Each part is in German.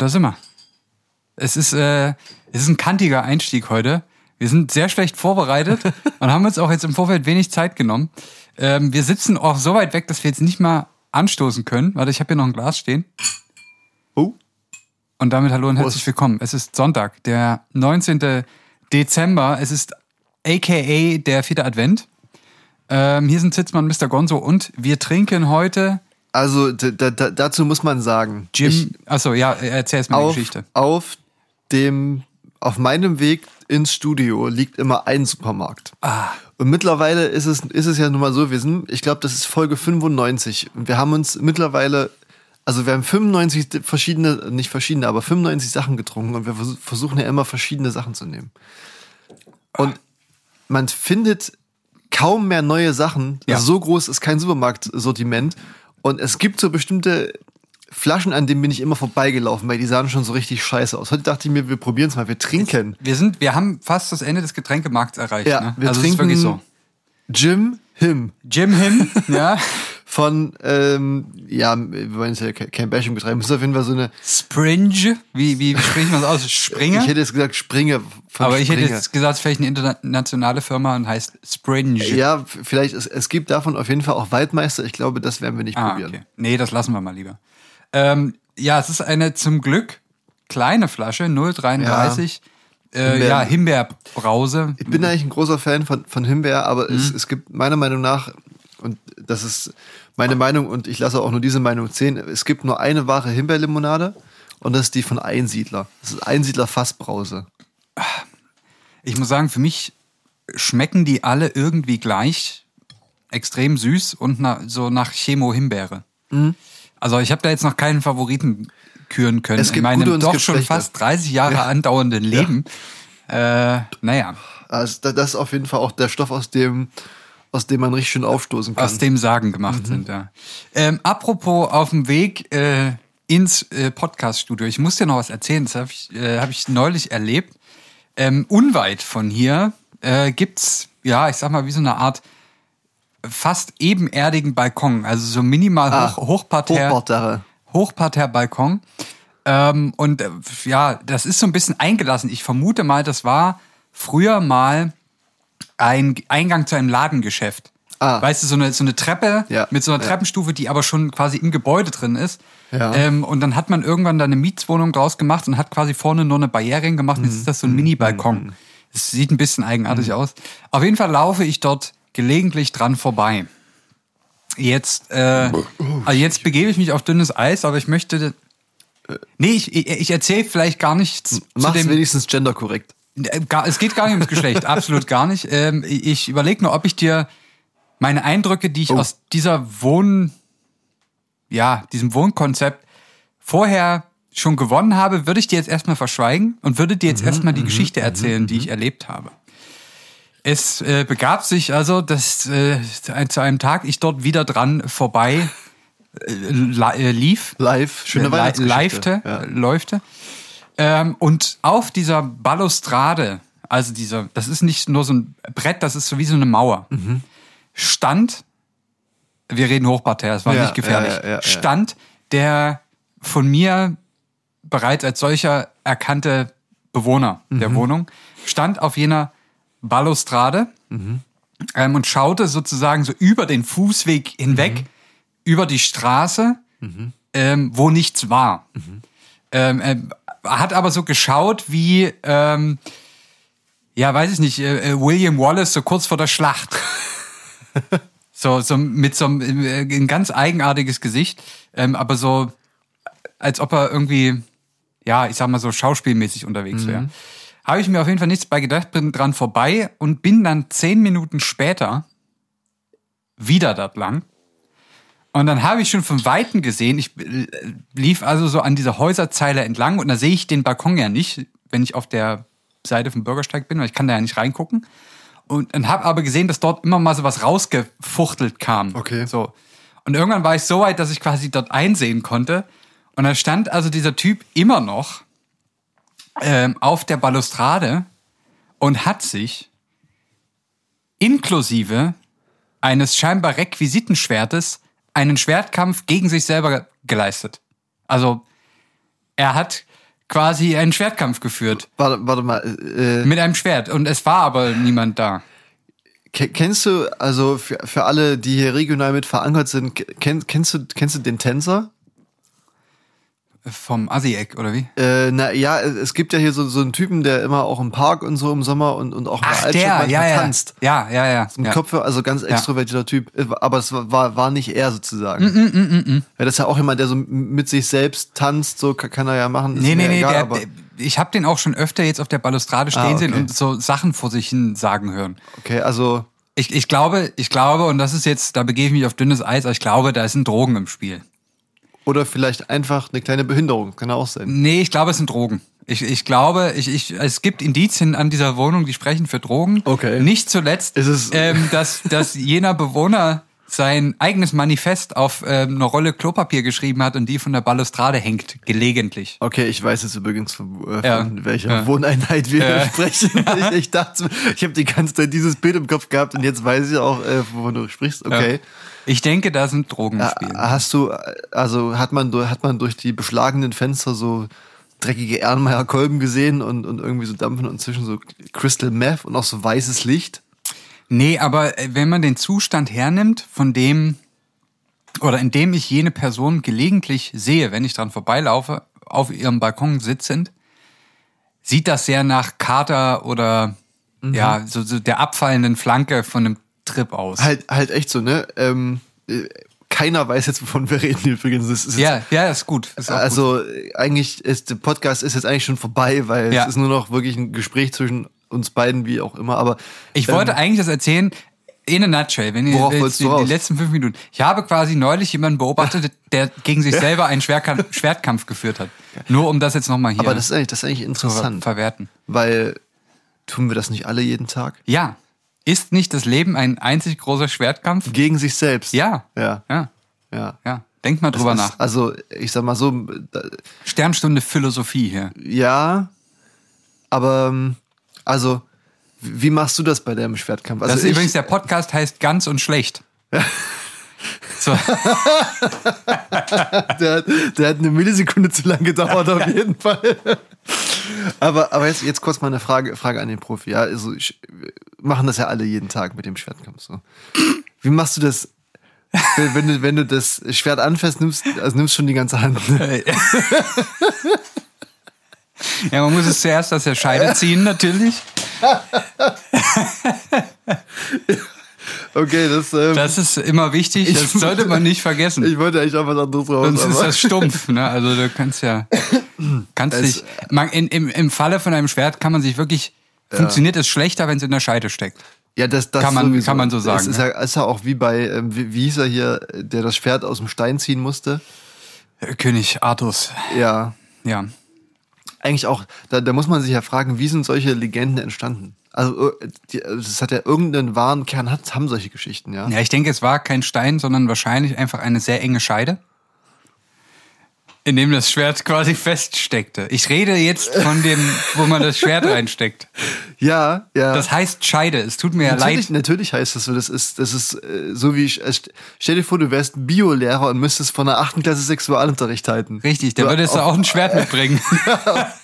Und da sind wir. Es ist, äh, es ist ein kantiger Einstieg heute. Wir sind sehr schlecht vorbereitet und haben uns auch jetzt im Vorfeld wenig Zeit genommen. Ähm, wir sitzen auch so weit weg, dass wir jetzt nicht mal anstoßen können. Warte, ich habe hier noch ein Glas stehen. Oh. Und damit hallo und herzlich willkommen. Es ist Sonntag, der 19. Dezember. Es ist aka der vierte Advent. Ähm, hier sind Zitzmann, Mr. Gonzo und wir trinken heute Also d- d- d- dazu muss man sagen, Jim. ich, Achso, ja, erzähl mal die auf, Geschichte. auf dem, auf meinem Weg ins Studio liegt immer ein Supermarkt. Ah. Und mittlerweile ist es, ist es ja nun mal so, wir sind, ich glaube, das ist Folge 95 und wir haben uns mittlerweile, also wir haben 95 verschiedene, nicht verschiedene, aber 95 Sachen getrunken und wir vers- versuchen ja immer verschiedene Sachen zu nehmen. Und man findet kaum mehr neue Sachen. Ja. Also so groß ist kein Supermarktsortiment. Und es gibt so bestimmte Flaschen, an denen bin ich immer vorbeigelaufen, weil die sahen schon so richtig scheiße aus. Heute dachte ich mir, wir probieren es mal, wir trinken. Wir sind, wir haben fast das Ende des Getränkemarkts erreicht. Ja, ne? wir also es ist trinken wirklich so. Jim Him Jim Him, ja. Von, ähm, ja, wir wollen jetzt ja ke- kein Bashing betreiben, es ist auf jeden Fall so eine, Springe, wie, wie spricht man das aus? Springer? ich hätte jetzt gesagt Springe von Aber ich hätte Springer. jetzt gesagt, vielleicht eine internationale Firma und heißt Springe. Ja, vielleicht, es, es gibt davon auf jeden Fall auch Waldmeister. Ich glaube, das werden wir nicht Ah, probieren. okay. Nee, das lassen wir mal lieber. Ähm, ja, es ist eine zum Glück kleine Flasche, 0,33. Äh, Himbeer- ja, Himbeerbrause. Ich bin eigentlich ein großer Fan von, von Himbeer, aber Mhm. es, es gibt meiner Meinung nach, und das ist meine Meinung und ich lasse auch nur diese Meinung zählen, es gibt nur eine wahre Himbeerlimonade und das ist die von Einsiedler. Das ist Einsiedler Fassbrause. Ich muss sagen, für mich schmecken die alle irgendwie gleich. Extrem süß und na, so nach Chemo-Himbeere. Mhm. Also ich habe da jetzt noch keinen Favoriten küren können. Es gibt in meinem gute und doch schon fast 30 Jahre andauernden Leben. Äh, naja, Also da- das ist auf jeden Fall auch der Stoff, aus dem, aus dem man richtig schön aufstoßen kann. aus dem Sagen Mhm. gemacht sind, ja. Ähm, apropos auf dem Weg äh, ins äh, Podcast-Studio. Ich muss dir noch was erzählen, das habe ich, äh, hab ich neulich erlebt. Ähm, unweit von hier äh, gibt's, ja, ich sag mal, wie so eine Art fast ebenerdigen Balkon. Also so minimal Ah, hoch, Hochparterre. Hochparterre. Hochparterre-Balkon. Ähm, und äh, ja, das ist so ein bisschen eingelassen. Ich vermute mal, das war früher mal ein Eingang zu einem Ladengeschäft. Ah. Weißt du, so eine, so eine Treppe Ja, mit so einer. Treppenstufe, die aber schon quasi im Gebäude drin ist. Ja. Ähm, und dann hat man irgendwann da eine Mietswohnung draus gemacht und hat quasi vorne nur eine Barriere hingemacht. Und jetzt ist das so ein Mini-Balkon. Es sieht ein bisschen eigenartig aus. Auf jeden Fall laufe ich dort gelegentlich dran vorbei. Jetzt, äh, also jetzt begebe ich mich auf dünnes Eis, aber ich möchte. Nee, ich, ich, erzähle vielleicht gar nichts zu Mach's wenigstens genderkorrekt. Äh, es geht gar nicht ums Geschlecht, absolut gar nicht. Ähm, ich überlege nur, ob ich dir meine Eindrücke, die ich Oh. aus dieser Wohn, ja, diesem Wohnkonzept vorher schon gewonnen habe, würde ich dir jetzt erstmal verschweigen und würde dir Mhm, jetzt erstmal die Geschichte erzählen, die ich erlebt habe. Es äh, begab sich also, dass äh, zu einem Tag ich dort wieder dran vorbei äh, äh, lief Live, schöne äh, Weihnachtsgeschichte. leifte, Ja. läufte. Ähm, und auf dieser Balustrade, also dieser, das ist nicht nur so ein Brett, das ist so wie so eine Mauer, Mhm. stand, wir reden Hochparterre, es war Ja, nicht gefährlich, ja, ja, stand der von mir bereits als solcher erkannte Bewohner Mhm. der Wohnung, stand auf jener Balustrade Mhm. ähm, und schaute sozusagen so über den Fußweg hinweg, über die Straße, ähm, wo nichts war. Ähm, er hat aber so geschaut wie, ähm, ja, weiß ich nicht, äh, äh, William Wallace so kurz vor der Schlacht. so, so mit so einem äh, ein ganz eigenartiges Gesicht, ähm, aber so, als ob er irgendwie, ja, ich sag mal so schauspielmäßig unterwegs wäre. Habe ich mir auf jeden Fall nichts bei gedacht, bin dran vorbei und bin dann zehn Minuten später wieder dort lang. Und dann habe ich schon von Weitem gesehen, ich äh, lief also so an dieser Häuserzeile entlang und da sehe ich den Balkon ja nicht, wenn ich auf der Seite vom Bürgersteig bin, weil ich kann da ja nicht reingucken. Und, und habe aber gesehen, dass dort immer mal so was rausgefuchtelt kam. Okay. So. Und irgendwann war ich so weit, dass ich quasi dort einsehen konnte. Und da stand also dieser Typ immer noch ähm, auf der Balustrade und hat sich inklusive eines scheinbar Requisitenschwertes einen Schwertkampf gegen sich selber geleistet. Also Er hat quasi einen Schwertkampf geführt. Warte, warte mal. Äh, Mit einem Schwert. Und es war aber niemand da. ke- kennst du, also für, für alle, die hier regional mit verankert sind, kenn, kennst, du, kennst du den Tänzer? Vom Assi-Eck, oder wie? Äh, na ja, es gibt ja hier so, so einen Typen, der immer auch im Park und so im Sommer und, und auch in der Altstadt manchmal ja, ja. tanzt. Ja, ja, ja. Im ja. Kopf, also ganz extrovertierter Typ. Aber es war, war nicht er sozusagen. Mm, Ja, das ist ja auch jemand, der so mit sich selbst tanzt, so kann, er ja machen. ist Nee, nee, nee, egal, der, aber, der, ich habe den auch schon öfter jetzt auf der Balustrade stehen Ah, sehen okay. und so Sachen vor sich hin sagen hören. Okay, also Ich, ich glaube, ich glaube, und das ist jetzt, da begebe ich mich auf dünnes Eis, aber ich glaube, da sind Drogen im Spiel. Oder vielleicht einfach eine kleine Behinderung, kann auch sein. Nee, ich glaube, es sind Drogen. Ich, ich glaube, ich, ich, es gibt Indizien an dieser Wohnung, die sprechen für Drogen. Okay. Nicht zuletzt, Ist es- ähm, dass, dass jener Bewohner sein eigenes Manifest auf ähm, eine Rolle Klopapier geschrieben hat und die von der Balustrade hängt, gelegentlich. Okay, ich weiß jetzt übrigens von, äh, Ja. von welcher Ja. Wohneinheit wir Ja. sprechen. Ich, ich dachte, ich habe die ganze Zeit dieses Bild im Kopf gehabt und jetzt weiß ich auch, äh, wovon du sprichst. Okay. Ich denke, da sind Drogen im Äh, Spiel. Hast du, also hat man, hat man durch die beschlagenen Fenster so dreckige Erlenmeyer Kolben gesehen und, und irgendwie so Dampfen und zwischen so Crystal Meth und auch so weißes Licht? Nee, aber äh, wenn man den Zustand hernimmt, von dem oder in dem ich jene Person gelegentlich sehe, wenn ich dran vorbeilaufe, auf ihrem Balkon sitzend, sieht das sehr nach Kater oder ja, so, so der abfallenden Flanke von einem Trip aus. Halt, halt echt so, ne? Ähm, äh, keiner weiß jetzt, wovon wir reden übrigens. Jetzt, ja, ja, ist gut. Ist gut. also äh, eigentlich ist der Podcast ist jetzt eigentlich schon vorbei, weil Ja. es ist nur noch wirklich ein Gespräch zwischen uns beiden, wie auch immer. Aber Ich wollte ähm, eigentlich das erzählen, in a nutshell, wenn ihr wolltest die, die letzten fünf Minuten. Ich habe quasi neulich jemanden beobachtet, der gegen sich selber einen Schwerkampf, Schwertkampf geführt hat. Nur um das jetzt nochmal hier aber das ist eigentlich, das ist eigentlich interessant, verwerten. weil tun wir das nicht alle jeden Tag Ja. Ist nicht das Leben ein einzig großer Schwertkampf? gegen sich selbst. Ja. ja, Ja. ja. Ja. Denk mal drüber Das nach. ist, also ich sag mal so, Sternstunde Philosophie hier. ja, aber ähm, also wie machst du das bei deinem Schwertkampf? Also Das ist übrigens, der Podcast heißt Ganz und Schlecht. So, der, hat- der hat eine Millisekunde zu lang gedauert auf jeden Fall. Aber, aber jetzt, jetzt kurz mal eine Frage, Frage an den Profi. Ja, also ich, wir machen das ja alle jeden Tag mit dem Schwertkampf. So. Wie machst du das, wenn, wenn du, wenn du das Schwert anfasst, nimmst, also nimmst schon die ganze Hand. Ne? Ja, man muss es zuerst aus der Scheide ziehen, natürlich. Okay, das, ähm, Das ist immer wichtig, das sollte man nicht vergessen. ich wollte eigentlich auch was anderes raus. Sonst ist das stumpf, ne? Also du kannst ja, kannst dich, man, in, im, im Falle von einem Schwert kann man sich wirklich, funktioniert es schlechter, wenn es in der Scheide steckt. Ja, das, das Kann man- sowieso. kann man so sagen, ist ne? ja, ist ja auch wie bei, ähm, wie, wie hieß er hier, der das Schwert aus dem Stein ziehen musste. Äh, König Artus, Ja, ja. Eigentlich auch, da, da muss man sich ja fragen, wie sind solche Legenden entstanden? Also, äh, die, das hat ja irgendeinen wahren Kern, hat, haben solche Geschichten, ja. Ja, ich denke, es war kein Stein, sondern wahrscheinlich einfach eine sehr enge Scheide, in dem das Schwert quasi feststeckte. Ich rede jetzt von dem, wo man das Schwert reinsteckt. Ja, ja. Das heißt Scheide. Es tut mir ja natürlich, leid. natürlich heißt das so, das ist, das ist äh, so wie ich, äh, st- stell dir vor, du wärst Biolehrer und müsstest von der achten Klasse Sexualunterricht halten. Richtig, der So, würde jetzt auf- auch ein Schwert mitbringen.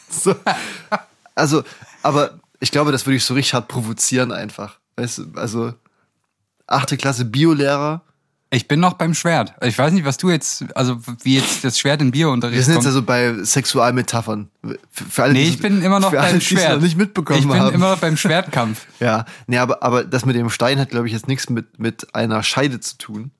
So. Also, aber ich glaube, das würde ich so richtig hart provozieren einfach. Weißt du, also achte Klasse Biolehrer. Ich bin noch beim Schwert. Ich weiß nicht, was du jetzt, also wie jetzt das Schwert in Wir Biounterricht sind jetzt also bei Sexualmetaphern. Für, alle, Nee, ich bin immer noch für alle, beim es Schwert. noch nicht mitbekommen ich bin haben. immer noch beim Schwertkampf. ja, nee, aber, aber das mit dem Stein hat, glaube ich, jetzt nichts mit, mit einer Scheide zu tun.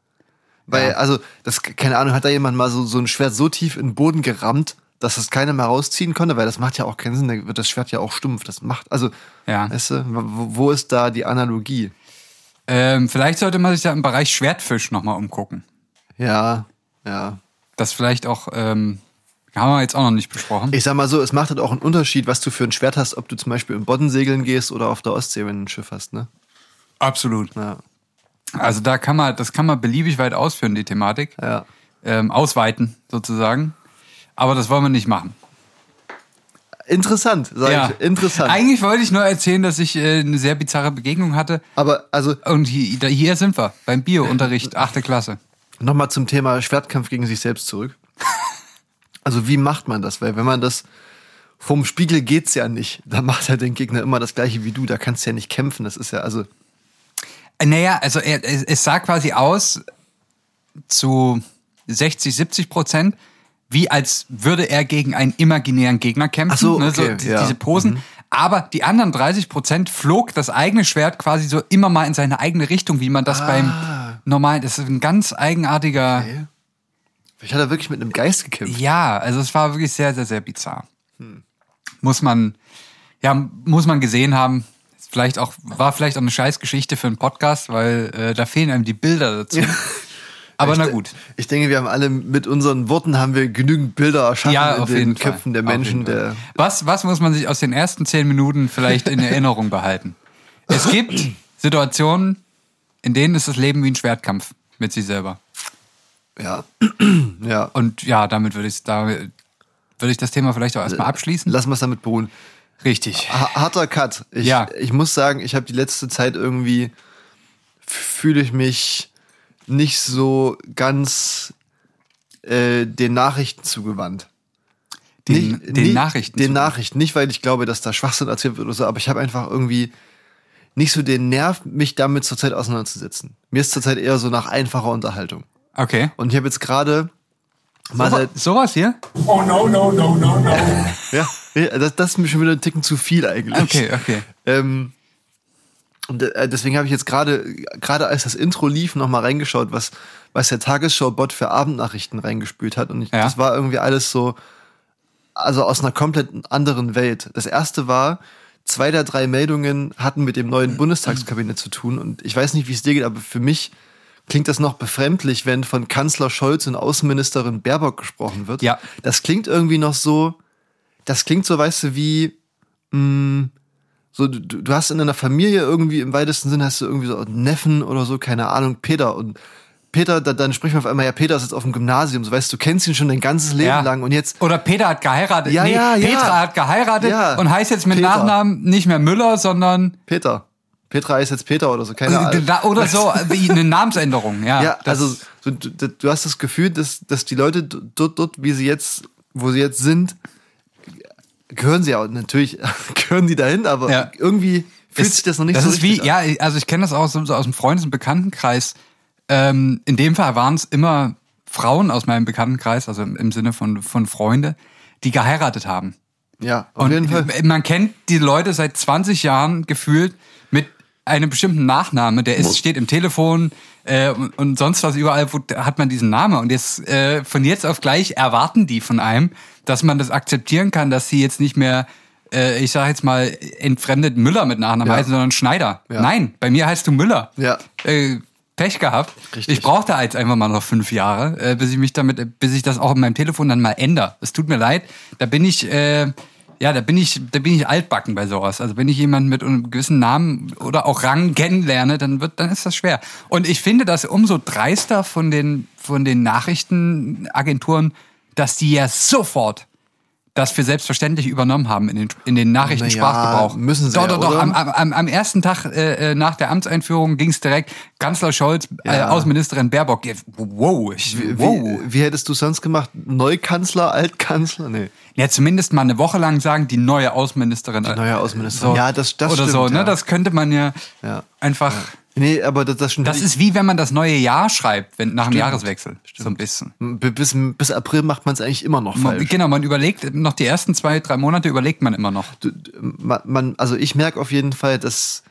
Weil, Ja. also, das, keine Ahnung, hat da jemand mal so, so ein Schwert so tief in den Boden gerammt, dass das keiner mehr rausziehen konnte, weil das macht ja auch keinen Sinn, da wird das Schwert ja auch stumpf. Das macht, also, Ja. weißt du, wo ist da die Analogie? Ähm, vielleicht sollte man sich da im Bereich Schwertfisch nochmal umgucken. Ja, ja. Das vielleicht auch, ähm, haben wir jetzt auch noch nicht besprochen. Ich sag mal so, es macht halt auch einen Unterschied, was du für ein Schwert hast, ob du zum Beispiel im Bodden segeln gehst oder auf der Ostsee, wenn du ein Schiff hast, ne? Absolut. Ja. Also da kann man, das kann man beliebig weit ausführen, die Thematik. Ja. Ähm, ausweiten, sozusagen. Aber das wollen wir nicht machen. Interessant, sag Ja. ich. Interessant. Eigentlich wollte ich nur erzählen, dass ich äh, eine sehr bizarre Begegnung hatte. Aber also Und hier, hier sind wir, beim Biounterricht, achte Klasse. nochmal zum Thema Schwertkampf gegen sich selbst zurück. Also wie macht man das? Weil wenn man das vom Spiegel geht's ja nicht. Da macht halt den Gegner immer das gleiche wie du. Da kannst du ja nicht kämpfen. Das ist ja also. Naja, also er, es es sah quasi aus zu 60, 70 Prozent, wie als würde er gegen einen imaginären Gegner kämpfen. Ach so, ne, okay, die- ja. Diese Posen. Aber die anderen 30 Prozent flog das eigene Schwert quasi so immer mal in seine eigene Richtung, wie man das Ah. beim normalen, das ist ein ganz eigenartiger, Vielleicht hat er wirklich mit einem Geist gekämpft. ja, also es war wirklich sehr, sehr, sehr bizarr. Muss man, ja, muss man gesehen haben. Vielleicht auch, war vielleicht auch eine Scheißgeschichte für einen Podcast, weil äh, da fehlen einem die Bilder dazu. Aber na gut. Ich denke, wir haben alle mit unseren Worten haben wir genügend Bilder erschaffen Ja, in auf den jeden Fall. Köpfen der Menschen. Der, Was, was muss man sich aus den ersten zehn Minuten vielleicht in Erinnerung behalten? Es gibt Situationen, in denen ist das Leben wie ein Schwertkampf mit sich selber. ja, ja. Und ja, damit würde ich da würde ich das Thema vielleicht auch erstmal abschließen. Lassen wir es damit beruhen. Richtig. Ha- Harter Cut. Ich, Ja. ich muss sagen, ich habe die letzte Zeit irgendwie fühle ich mich nicht so ganz äh, den Nachrichten zugewandt. Den, Nicht- den nicht- Nachrichten. Den Nachrichten. Nicht, weil ich glaube, dass da Schwachsinn erzählt wird oder so, aber ich habe einfach irgendwie nicht so den Nerv, mich damit zurzeit auseinanderzusetzen. Mir ist zurzeit eher so nach einfacher Unterhaltung. Okay. Und ich habe jetzt gerade mal So, seit, sowas hier? Oh no, no, no, no, no. ja, ja, das, das ist mir schon wieder ein Ticken zu viel eigentlich. Okay, okay. Ähm, und äh, deswegen habe ich jetzt gerade, gerade als das Intro lief, nochmal reingeschaut, was, was der Tagesschau-Bot für Abendnachrichten reingespült hat. Und ich, Ja. das war irgendwie alles so, also aus einer komplett anderen Welt. Das erste war, zwei der drei Meldungen hatten mit dem neuen Bundestagskabinett zu tun. Und ich weiß nicht, wie es dir geht, aber für mich klingt das noch befremdlich, wenn von Kanzler Scholz und Außenministerin Baerbock gesprochen wird. Ja. Das klingt irgendwie noch so, das klingt so, weißt du, wie, mh, so, du, du hast in einer Familie irgendwie im weitesten Sinn hast du irgendwie so einen Neffen oder so, keine Ahnung, Peter und Peter, da, dann spricht man auf einmal, ja, Peter ist jetzt auf dem Gymnasium, so weißt du, du kennst ihn schon dein ganzes Leben Ja. lang und jetzt, Oder Peter hat geheiratet. Ja, nee, ja, ja. Petra hat geheiratet Ja. und heißt jetzt mit Peter. Nachnamen nicht mehr Müller, sondern Peter. Petra ist jetzt Peter oder so, keine Ahnung. Da- oder so wie eine Namensänderung. Ja, Ja, das- also so, du, du hast das Gefühl, dass, dass die Leute dort, dort, wie sie jetzt, wo sie jetzt sind, gehören sie auch, natürlich gehören die dahin, aber Ja. irgendwie fühlt ist- sich das noch nicht das so ist wie, richtig an. ja, also ich kenne das auch so, so aus dem Freundes- und Bekanntenkreis. Ähm, in dem Fall waren es immer Frauen aus meinem Bekanntenkreis, also im, im Sinne von, von Freunde, die geheiratet haben. Ja, auf Und jeden Fall. man kennt die Leute seit 20 Jahren gefühlt mit einem bestimmten Nachname, der ist, steht im Telefon äh, und, und sonst was überall, wo, hat man diesen Namen. Und jetzt äh, von jetzt auf gleich erwarten die von einem, dass man das akzeptieren kann, dass sie jetzt nicht mehr, äh, ich sage jetzt mal, entfremdet Müller mit Nachnamen Ja. heißen, sondern Schneider. Ja. Nein, bei mir heißt du Müller. Ja. Äh, Pech gehabt. Richtig. Ich brauchte jetzt einfach mal noch fünf Jahre, äh, bis ich mich damit, bis ich das auch in meinem Telefon dann mal ändere. Es tut mir leid. Da bin ich, äh, ja, da bin ich, da bin ich altbacken bei sowas. Also wenn ich jemanden mit einem gewissen Namen oder auch Rang kennenlerne, dann wird, dann ist das schwer. Und ich finde das umso dreister von den, von den Nachrichtenagenturen, dass die ja sofort das für selbstverständlich übernommen haben in den, in den Nachrichtensprachgebrauch. Na ja, müssen sie Doch, ja, doch, doch. Am, am, am, ersten Tag äh, äh, nach der Amtseinführung ging es direkt Kanzler Scholz, äh, Ja. Außenministerin Baerbock. Wow, ich, Wie, wow. wie, wie hättest du sonst gemacht? Neukanzler, Altkanzler? Nee. Ja, zumindest mal eine Woche lang sagen, die neue Außenministerin. Die neue Außenministerin. Ja, das- das Oder stimmt, so, ne? Das könnte man Ja. einfach. Nee, aber das, das stimmt. Das ist wie wenn man das neue Jahr schreibt, wenn nach dem Stimmt. Jahreswechsel. So ein bisschen. bis, bis April macht man es eigentlich immer noch Man, falsch. genau, man überlegt, noch die ersten zwei, drei Monate überlegt man immer noch. Du- man, man, also ich merke auf jeden Fall, dass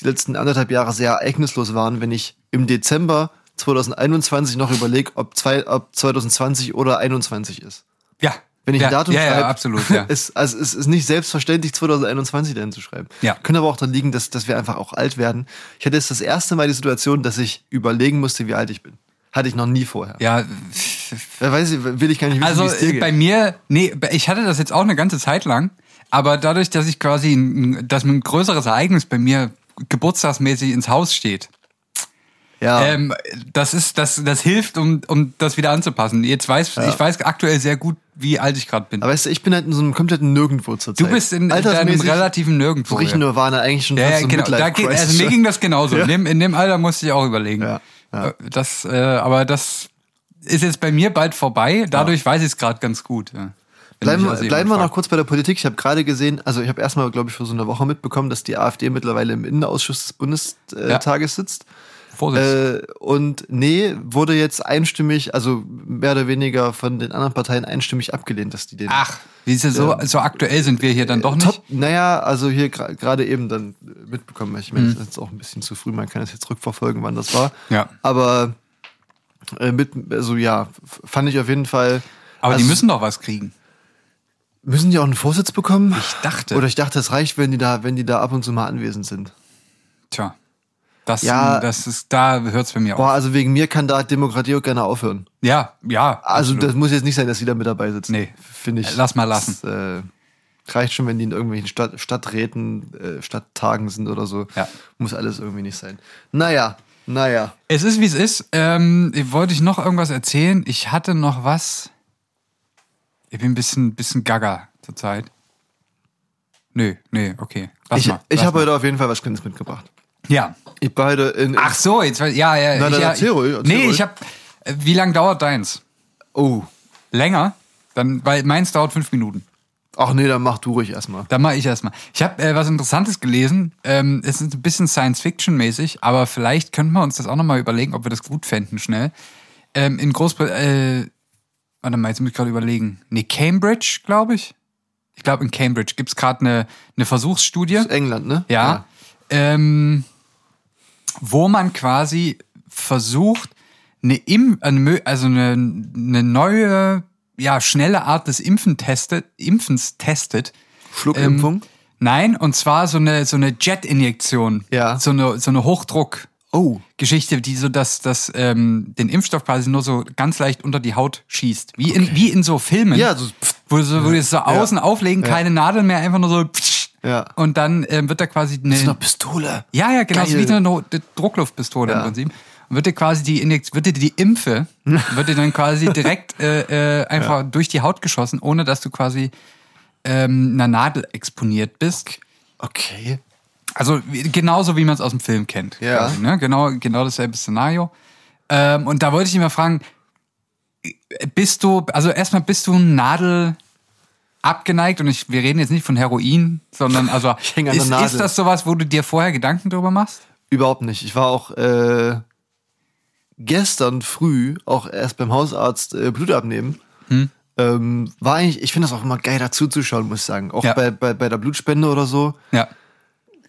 die letzten anderthalb Jahre sehr ereignislos waren, wenn ich im Dezember 2021 noch überlege, ob, zwei, ob 2020 oder 21 ist. Ja. Wenn ich ja, ein Datum ja, schreibe, ja, absolut, ja. ist, also es ist nicht selbstverständlich, 2021 dahin zu schreiben. Ja. Könnte aber auch daran liegen, dass, dass wir einfach auch alt werden. Ich hatte jetzt das erste Mal die Situation, dass ich überlegen musste, wie alt ich bin. Hatte ich noch nie vorher. ja, weiß ich, will ich gar nicht wissen, Also wie es dir geht. bei mir, nee, ich hatte das jetzt auch eine ganze Zeit lang, aber dadurch, dass ich quasi, ein, dass ein größeres Ereignis bei mir geburtstagsmäßig ins Haus steht, ja. ähm, das ist, das, das hilft, um, um das wieder anzupassen. Jetzt weiß, ich weiß aktuell sehr gut, wie alt ich gerade bin. aber weißt du, ich bin halt in so einem kompletten Nirgendwo zur du bist in, in deinem relativen Nirgendwo. so richtig. Nirvana eigentlich schon Ja, ja, so genau. Da geht, also mir ging das genauso. Ja. In, dem, in dem Alter musste ich auch überlegen. Ja, ja. Äh, Das, äh, aber das ist jetzt bei mir bald vorbei. Dadurch weiß ich es gerade ganz gut. Bleiben, also bleiben wir noch kurz bei der Politik. Ich habe gerade gesehen, also ich habe erstmal, glaube ich, vor so einer Woche mitbekommen, dass die AfD mittlerweile im Innenausschuss des Bundestages sitzt. Vorsicht. Äh, und nee, wurde jetzt einstimmig, also mehr oder weniger von den anderen Parteien einstimmig abgelehnt, dass die den. Ach, wie ist es so, so aktuell sind wir hier dann doch nicht? Top, naja, also hier gerade eben dann äh, mitbekommen. Ich meine, Mhm. das ist jetzt auch ein bisschen zu früh, man kann es jetzt rückverfolgen, wann das war. Ja. Aber äh, mit, also ja, fand ich auf jeden Fall. Aber also, die müssen doch was kriegen. müssen die auch einen Vorsitz bekommen? Ich dachte. Oder ich dachte, es reicht, wenn die da, wenn die da ab und zu mal anwesend sind. Tja. Das, Ja. das ist, da hört es bei mir Boah, auf. also wegen mir kann da Demokratie auch gerne aufhören. Ja, ja. Also absolut. das muss jetzt nicht sein, dass sie da mit dabei sitzen. Nee. Finde ich. Lass mal lassen. Das, äh, reicht schon, wenn die in irgendwelchen Stadt, Stadträten, äh, Stadttagen sind oder so. Ja. Muss alles irgendwie nicht sein. Naja, naja. Es ist, wie es ist. Ähm, wollte ich noch irgendwas erzählen? Ich hatte noch was. Ich bin ein bisschen, bisschen gaga zurzeit. Nö, nee, okay. Lass Ich, mal, ich habe heute auf jeden Fall was Kleines mitgebracht. Ja. Ich beide in. Ach so, jetzt weiß- ja, ja. Na, ich, ja, erzähl ruhig, erzähl nee, ruhig. ich habe. Wie lange dauert deins? Oh. Länger? Dann, weil meins dauert fünf Minuten. Ach nee, dann mach du ruhig erstmal. Dann mache ich erstmal. Ich habe äh, was Interessantes gelesen. Ähm, es ist ein bisschen Science-Fiction-mäßig, aber vielleicht könnten wir uns das auch nochmal überlegen, ob wir das gut fänden, schnell. Ähm, in Großbritannien, äh, warte mal, jetzt muss ich gerade überlegen. Nee, Cambridge, glaube ich. Ich glaube, in Cambridge gibt's es gerade eine, eine Versuchsstudie. Das ist England, ne? Ja. Ähm, wo man quasi versucht, eine, Im also eine, eine neue, ja, schnelle Art des Impfen testet, Impfens testet. Schluckimpfung. Ähm, nein, und zwar so eine, so eine Jet-Injektion. Ja. So eine, so eine Hochdruck. oh. Geschichte, die so das, das, ähm, den Impfstoff quasi nur so ganz leicht unter die Haut schießt. Wie, in, wie in so Filmen. Ja, so. pff, Wo, so, wo die es so außen auflegen, keine Nadel mehr, einfach nur so. psch. Ja. Und dann ähm, wird da quasi eine. Das ist eine Pistole. Ja, ja, genau, so Geil. wie eine Druckluftpistole Ja. im Prinzip. Und wird dir quasi die Injekt wird dir die Impfe, wird dir dann quasi direkt äh, äh, einfach durch die Haut geschossen, ohne dass du quasi ähm, einer Nadel exponiert bist. Okay. Also genauso wie man es aus dem Film kennt. Ja. Quasi, ne? Genau, genau dasselbe Szenario. Ähm, und da wollte ich dich mal fragen, bist du, also erstmal bist du Nadel abgeneigt und ich, wir reden jetzt nicht von Heroin, sondern also ist, ist das sowas, wo du dir vorher Gedanken drüber machst? Überhaupt nicht. Ich war auch äh, gestern früh auch erst beim Hausarzt äh, Blut abnehmen. Hm. Ähm, war eigentlich, ich finde das auch immer geil dazu zu schauen, muss ich sagen. Auch Ja. bei, bei, bei der Blutspende oder so. Ja.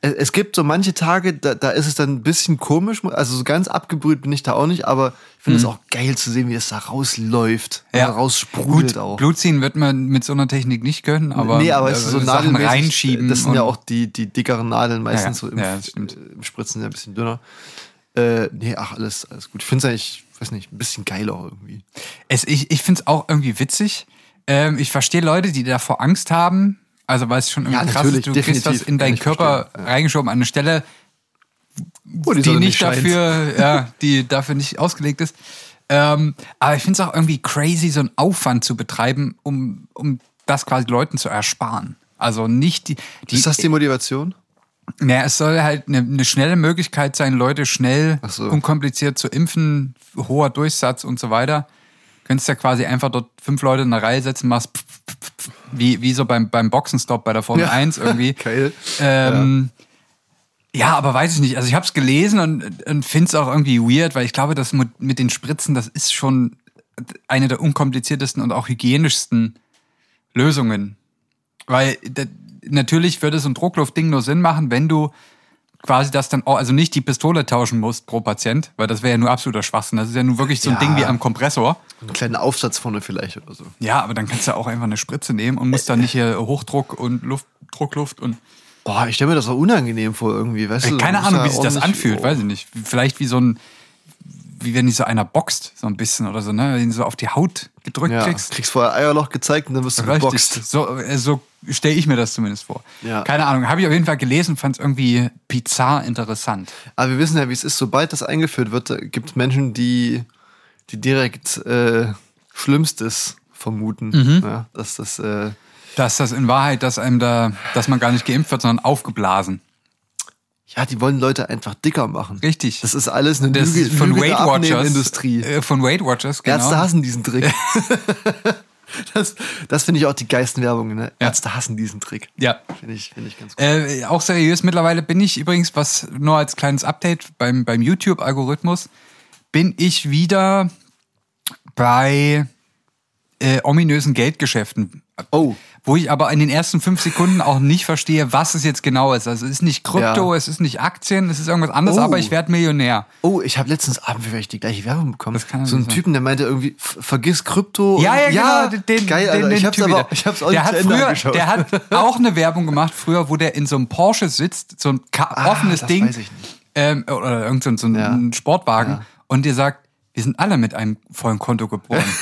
Es, gibt so manche Tage, da, da ist es dann ein bisschen komisch. Also so ganz abgebrüht bin ich da auch nicht, aber ich finde es auch geil zu sehen, wie es da rausläuft. Ja. Oder raussprudelt Gut, auch. Blut ziehen wird man mit so einer Technik nicht können, aber, nee, aber es ist so Sachen reinschieben. Das sind ja auch die, die dickeren Nadeln meistens Ja, so im, Ja, im Spritzen ja ein bisschen dünner. Äh, nee, ach, alles, alles gut. Ich finde es eigentlich, weiß nicht, ein bisschen geiler irgendwie. Es, ich ich finde es auch irgendwie witzig. Ähm, ich verstehe Leute, die davor Angst haben. Also weil es schon irgendwie Ja, krass ist, du kriegst was in deinen Körper verstehen, reingeschoben an eine Stelle, Wo die Sonne nicht scheint. dafür, ja, die dafür nicht ausgelegt ist. Ähm, aber ich finde es auch irgendwie crazy, so einen Aufwand zu betreiben, um, um das quasi Leuten zu ersparen. Also nicht die, die Ist das die Motivation? naja, es soll halt eine, eine schnelle Möglichkeit sein, Leute schnell, so. unkompliziert zu impfen, hoher Durchsatz und so weiter. Könntest ja quasi einfach dort fünf Leute in eine Reihe setzen, machst pf, pf, pf, wie, wie so beim, beim Boxenstopp bei der Formel Ja. 1 irgendwie. Geil. Ähm, ja. aber weiß ich nicht. Also ich habe es gelesen und, und finde es auch irgendwie weird, weil ich glaube, das mit, mit den Spritzen, das ist schon eine der unkompliziertesten und auch hygienischsten Lösungen. Weil natürlich würde so ein Druckluftding nur Sinn machen, wenn du quasi das dann auch, also nicht die Pistole tauschen musst pro Patient, weil das wäre ja nur absoluter Schwachsinn. Das ist ja nur wirklich so ein Ja. Ding wie am Kompressor. Einen kleinen Aufsatz vorne vielleicht oder so. Ja, aber dann kannst du auch einfach eine Spritze nehmen und musst dann nicht hier Hochdruck und Luft, Druckluft und Boah, ich stelle mir das auch unangenehm vor irgendwie, weißt du? Keine Ahnung, wie sich das anfühlt, oh. weiß ich nicht. Vielleicht wie so ein, wie wenn dich so einer boxt, so ein bisschen oder so, ne? Wenn du so auf die Haut gedrückt Ja, kriegst. kriegst vorher Eierloch gezeigt und dann wirst du geboxt. So, äh, so stelle ich mir das zumindest vor. Ja. Keine Ahnung, habe ich auf jeden Fall gelesen, fand es irgendwie bizarr interessant. Aber wir wissen ja, wie es ist, sobald das eingeführt wird, gibt es Menschen, die, die direkt äh, Schlimmstes vermuten. Mhm. Ja, dass das, äh, Dass das in Wahrheit, dass einem da, dass man gar nicht geimpft wird, sondern aufgeblasen. Ja, die wollen Leute einfach dicker machen. Richtig. Das ist alles eine Das Lüge, von Lüge der Weight Watchers. Abnehmindustrie. Äh, von Weight Watchers, genau. Ärzte hassen diesen Trick. das das finde ich auch die geilsten Werbungen. Ne? Ja. Ärzte hassen diesen Trick. Ja. Finde ich, finde ich ganz gut. Äh, auch seriös, mittlerweile bin ich übrigens, was nur als kleines Update beim, beim YouTube-Algorithmus, bin ich wieder bei äh, ominösen Geldgeschäften. Oh. Wo ich aber in den ersten fünf Sekunden auch nicht verstehe, was es jetzt genau ist. Also es ist nicht Krypto, Ja. es ist nicht Aktien, es ist irgendwas anderes, Oh. aber ich werde Millionär. Oh, ich habe letztens Abend vielleicht die gleiche Werbung bekommen. So einen sein. Typen, der meinte irgendwie, "F- vergiss Krypto. Ja, und- ja, genau. Den, geil, den, Alter. den ich hab's Typ aber, ich hab's auch der nicht hat früher, angeschaut. Der hat auch eine Werbung gemacht, früher, wo der in so einem Porsche sitzt, so ein Ah, offenes Ding. weiß ich nicht. Ähm, oder irgend so, ein- so ein Ja. Sportwagen. Ja. Und dir sagt, wir sind alle mit einem vollen Konto geboren.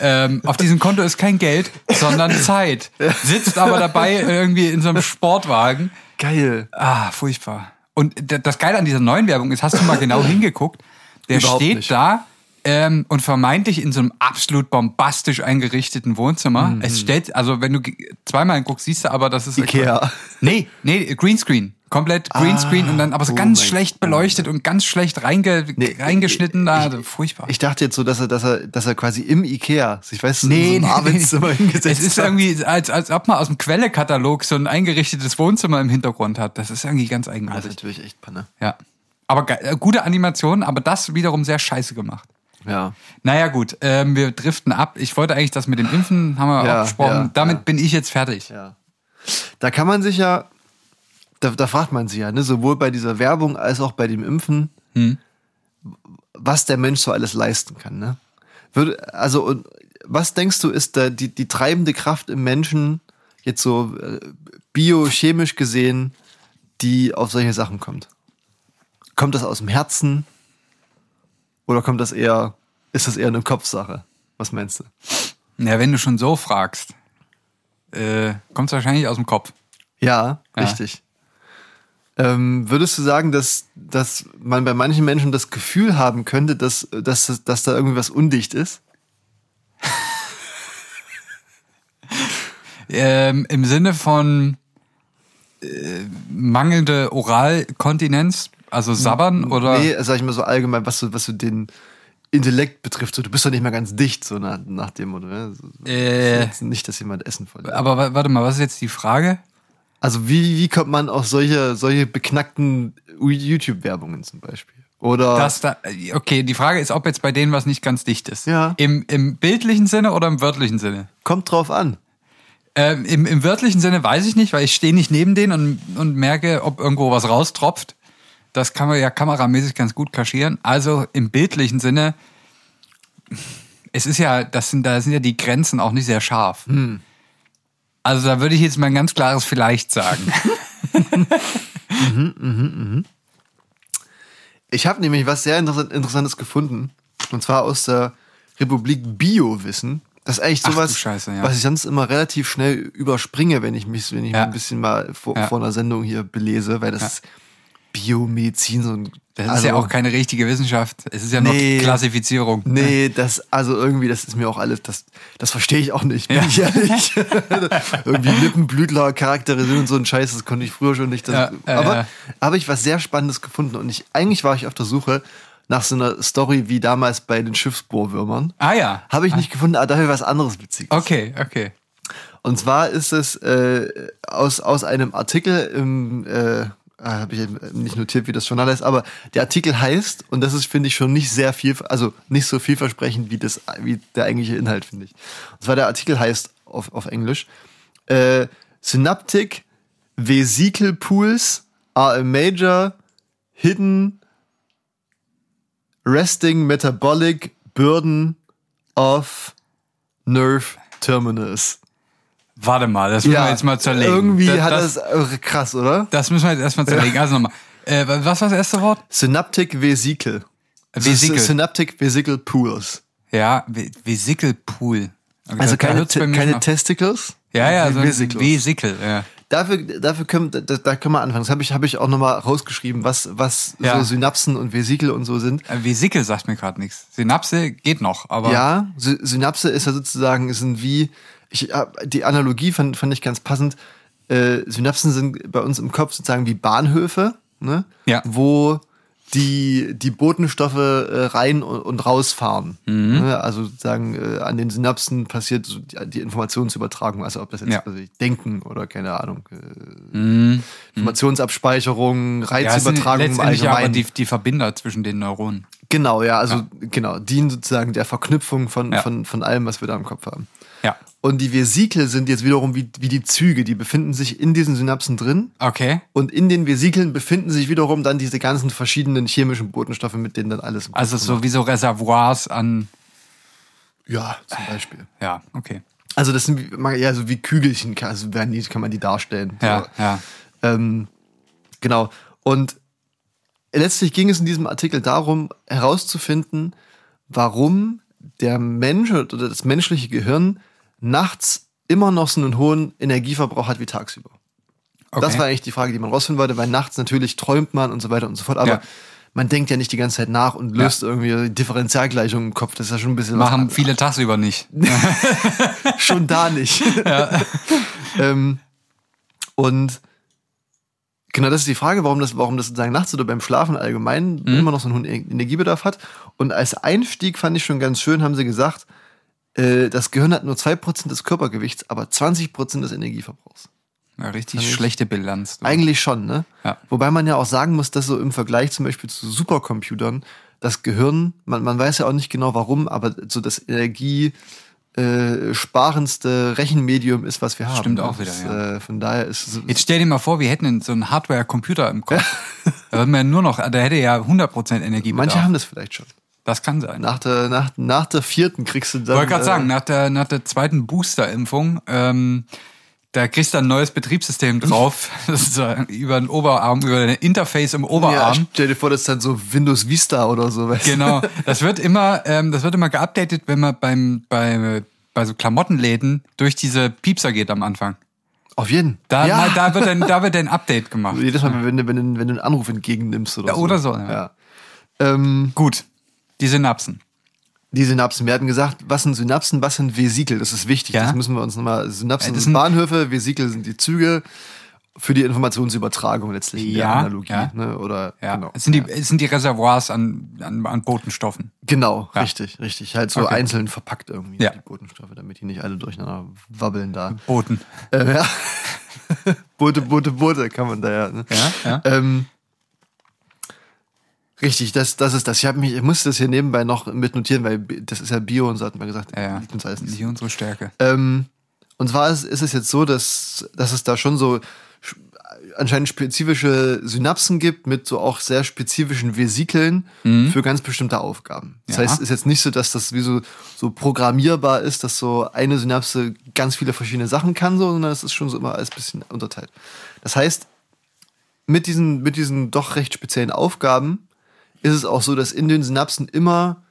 ähm, auf diesem Konto ist kein Geld, sondern Zeit. Sitzt aber dabei irgendwie in so einem Sportwagen. Geil. Ah, furchtbar. Und das Geile an dieser neuen Werbung ist, hast du mal genau hingeguckt, der Überhaupt steht nicht. da ähm, und vermeintlich in so einem absolut bombastisch eingerichteten Wohnzimmer. Mhm. Es stellt, also wenn du zweimal hinguckst, siehst du aber, das ist Ikea. Nee, nee, Greenscreen. Komplett Greenscreen und dann aber so oh ganz schlecht beleuchtet und ganz schlecht reinge Nee, reingeschnitten da. Also furchtbar. Ich dachte jetzt so, dass er, dass er, dass er quasi im Ikea, ich weiß, Nee, in so einem nee, Arbeitszimmer nee. hingesetzt Es ist hat. irgendwie, als, als ob man aus dem Quelle-Katalog so ein eingerichtetes Wohnzimmer im Hintergrund hat. Das ist irgendwie ganz Das ist eigenartig. natürlich echt Panne. Ja. Aber äh, gute Animation, aber das wiederum sehr scheiße gemacht. Ja. Naja, gut, ähm, wir driften ab. Ich wollte eigentlich das mit dem Impfen, haben wir Ja, auch gesprochen. ja, Damit ja. bin ich jetzt fertig. Ja. Da kann man sich ja, da, da fragt man sich ja, ne, sowohl bei dieser Werbung als auch bei dem Impfen, Hm. was der Mensch so alles leisten kann. Ne? Würde, also, und was denkst du, ist da die, die treibende Kraft im Menschen, jetzt so äh, biochemisch gesehen, die auf solche Sachen kommt? Kommt das aus dem Herzen? Oder kommt das eher, ist das eher eine Kopfsache? Was meinst du? Ja, wenn du schon so fragst, äh, kommt es wahrscheinlich aus dem Kopf. Ja, Ja. richtig. Ähm, würdest du sagen, dass, dass man bei manchen Menschen das Gefühl haben könnte, dass, dass, dass da irgendwie was undicht ist? Ähm, Im Sinne von äh, mangelnde Oralkontinenz, also sabbern oder. Nee, sag ich mal so allgemein, was so, was so den Intellekt betrifft. So, du bist doch nicht mehr ganz dicht, so nach, nach dem, oder? ne? So, Äh. Nicht, dass jemand Essen verliert. Aber wa- warte mal, was ist jetzt die Frage? Also, wie, wie kommt man auf solche, solche beknackten YouTube-Werbungen zum Beispiel? Oder. Das da, okay, die Frage ist, ob jetzt bei denen was nicht ganz dicht ist. Ja. Im, Im bildlichen Sinne oder im wörtlichen Sinne? kommt drauf an. Ähm, im, Im wörtlichen Sinne weiß ich nicht, weil ich stehe nicht neben denen und, und merke, ob irgendwo was raustropft. Das kann man ja kameramäßig ganz gut kaschieren. Also im bildlichen Sinne, es ist ja, das sind, da sind ja die Grenzen auch nicht sehr scharf. Also da würde ich jetzt mal ein ganz klares Vielleicht sagen. Ich habe nämlich was sehr Interess- Interessantes gefunden. Und zwar aus der Republik Biowissen. Das ist eigentlich sowas, Scheiße, ja. was ich sonst immer relativ schnell überspringe, wenn ich mich, wenn ich Ja. ein bisschen mal vor, Ja. vor einer Sendung hier belese, weil das ist Biomedizin so ein. Das ist also- ja auch keine richtige Wissenschaft. Es ist ja nur Nee. Klassifizierung. Nee, das, also irgendwie, das ist mir auch alles, das, das verstehe ich auch nicht, bin Ja. ich ehrlich. irgendwie Lippenblütler, Charakterisierung und so ein Scheiß, das konnte ich früher schon nicht. Das, Ja, aber ja. habe ich was sehr Spannendes gefunden und ich, eigentlich war ich auf der Suche nach so einer Story wie damals bei den Schiffsbohrwürmern. Ah ja. Habe ich nicht gefunden, aber dafür was anderes Witziges. Okay, okay. Und zwar ist es äh, aus, aus einem Artikel im, äh, habe ich nicht notiert, wie das Journal heißt, aber der Artikel heißt, und das ist, finde ich, schon nicht sehr viel, also nicht so vielversprechend wie, das, wie der eigentliche Inhalt, finde ich. Und zwar der Artikel heißt auf, auf Englisch, äh, Synaptic Vesicle Pools are a major hidden resting metabolic burden of nerve terminals. Warte mal, das müssen wir jetzt mal zerlegen. Irgendwie das, hat das, das, äh, krass, oder? das müssen wir jetzt erstmal zerlegen. Also nochmal. Äh, was war das erste Wort? Synaptic Vesicle. Vesicle. Synaptic Vesicle Pools. Ja, Ve- Vesikelpool. Okay, Also keine, keine Testicles. Ja, ja, so. Vesikel, ja. Dafür, dafür können, da, da können wir anfangen. Das habe ich, hab ich auch nochmal rausgeschrieben, was, was Ja. so Synapsen und Vesikel und so sind. Äh, Vesikel sagt mir gerade nichts. Synapse geht noch, aber Ja, Sy Synapse ist ja sozusagen, sind wie, ich, hab- die Analogie fand, fand ich ganz passend. Äh, Synapsen sind bei uns im Kopf sozusagen wie Bahnhöfe. ne? Ja. wo die, die Botenstoffe äh, rein und, rausfahren. Mhm. Ne? Also sozusagen äh, an den Synapsen passiert so die, die Informationsübertragung, also ob das jetzt Ja. ich, Denken oder keine Ahnung, äh, Informationsabspeicherung, Ja, es sind Reizübertragung im letztendlich aber Allgemeinen. die, die Verbinder zwischen den Neuronen. Genau, ja, also genau, dienen sozusagen der Verknüpfung von, Ja. von, von allem, was wir da im Kopf haben. Ja. Und die Vesikel sind jetzt wiederum wie, wie die Züge, die befinden sich in diesen Synapsen drin. Okay. Und in den Vesikeln befinden sich wiederum dann diese ganzen verschiedenen chemischen Botenstoffe, mit denen dann alles Also so wie so Reservoirs an. Ja, zum Beispiel. Ja, okay. Also das sind wie- ja so wie Kügelchen, also werden die, kann man die darstellen. Ja, so. ja. Ähm, genau. Und letztlich ging es in diesem Artikel darum, herauszufinden, warum der Mensch oder das menschliche Gehirn nachts immer noch so einen hohen Energieverbrauch hat wie tagsüber. Okay. Das war eigentlich die Frage, die man rausfinden wollte, weil nachts natürlich träumt man und so weiter und so fort, aber Ja. man denkt ja nicht die ganze Zeit nach und löst irgendwie Differentialgleichungen im Kopf. Das ist ja schon ein bisschen was Machen viele tagsüber nicht. schon da nicht. ähm, und genau das ist die Frage, warum das, warum das sozusagen nachts oder beim Schlafen allgemein immer noch so einen hohen E- Energiebedarf hat. Und als Einstieg fand ich schon ganz schön, haben sie gesagt, äh, das Gehirn hat nur 2% des Körpergewichts, aber 20% des Energieverbrauchs. Ja, richtig schlechte Bilanz. du. Eigentlich schon, ne? Ja. Wobei man ja auch sagen muss, dass so im Vergleich zum Beispiel zu Supercomputern das Gehirn, man, man weiß ja auch nicht genau warum, aber so das Energie äh, Rechenmedium ist, was wir haben. Stimmt auch Das, wieder, Äh, von daher ist es Jetzt stell dir mal vor, wir hätten so einen Hardware-Computer im Kopf. da würden wir nur noch, der hätte ja 100% Energiebedarf. manche haben das vielleicht schon. Das kann sein. Nach der, nach, nach der vierten kriegst du dann. Ich wollte gerade äh, sagen, nach der, nach der zweiten Booster-Impfung, ähm, da kriegst du ein neues Betriebssystem drauf, das ist über den Oberarm, über ein Interface im Ja, Oberarm. stell dir vor, das ist dann so Windows Vista oder so. Weißt? Genau. Das wird immer, ähm, das wird immer geupdatet, wenn man beim, bei, bei so Klamottenläden durch diese Piepser geht am Anfang. Auf jeden. Da, ja. mal, da wird ein, da wird ein Update gemacht. Jedes Mal, wenn du, wenn, du, wenn du einen Anruf entgegennimmst oder Ja, so. oder so, ja. ja. Ähm, Gut. Die Synapsen. die Synapsen. Wir hatten gesagt, was sind Synapsen, was sind Vesikel? Das ist wichtig. Ja. Das müssen wir uns nochmal. Synapsen Ja, sind Bahnhöfe, Vesikel sind die Züge für die Informationsübertragung letztlich in der Ja, Analogie. ja. Ne? Oder Ja. genau. Es sind die, es sind die Reservoirs an, an, an Botenstoffen. Genau, Ja. richtig, richtig. Halt so Okay. einzeln verpackt irgendwie Ja. die Botenstoffe, damit die nicht alle durcheinander wabbeln da. Boten. Äh, ja. Boote, Boote, Boote kann man da ja. Ne? Ja, ja. Ähm, richtig, das, das ist das. Ich, hab mich, ich musste das hier nebenbei noch mitnotieren, weil das ist ja Bio und so hatten wir gesagt. Ja, ja. liegt uns alles nicht unsere Stärke. ähm, und zwar ist, ist es jetzt so, dass, dass es da schon so sch- anscheinend spezifische Synapsen gibt mit so auch sehr spezifischen Vesikeln für ganz bestimmte Aufgaben. Das Mhm. Ja. heißt, es ist jetzt nicht so, dass das wie so, so programmierbar ist, dass so eine Synapse ganz viele verschiedene Sachen kann, so, sondern es ist schon so immer alles ein bisschen unterteilt. Das heißt, mit diesen, mit diesen doch recht speziellen Aufgaben ist es auch so, dass in den Synapsen immer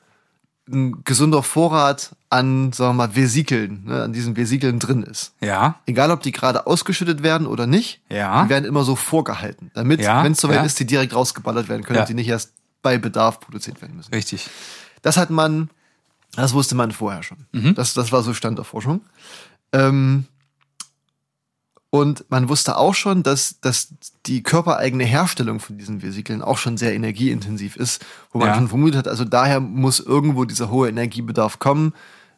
ein gesunder Vorrat an, sagen wir mal, Vesikeln, ne, an diesen Vesikeln drin ist. Ja. Egal, ob die gerade ausgeschüttet werden oder nicht, Ja. die werden immer so vorgehalten, damit, Ja, wenn es soweit ja. ist, die direkt rausgeballert werden können Ja. und die nicht erst bei Bedarf produziert werden müssen. Richtig. Das hat man, das wusste man vorher schon. Mhm. Das, das war so Stand der Forschung. Ähm, und man wusste auch schon, dass, dass die körpereigene Herstellung von diesen Vesikeln auch schon sehr energieintensiv ist, wo man Ja. schon vermutet hat, also daher muss irgendwo dieser hohe Energiebedarf kommen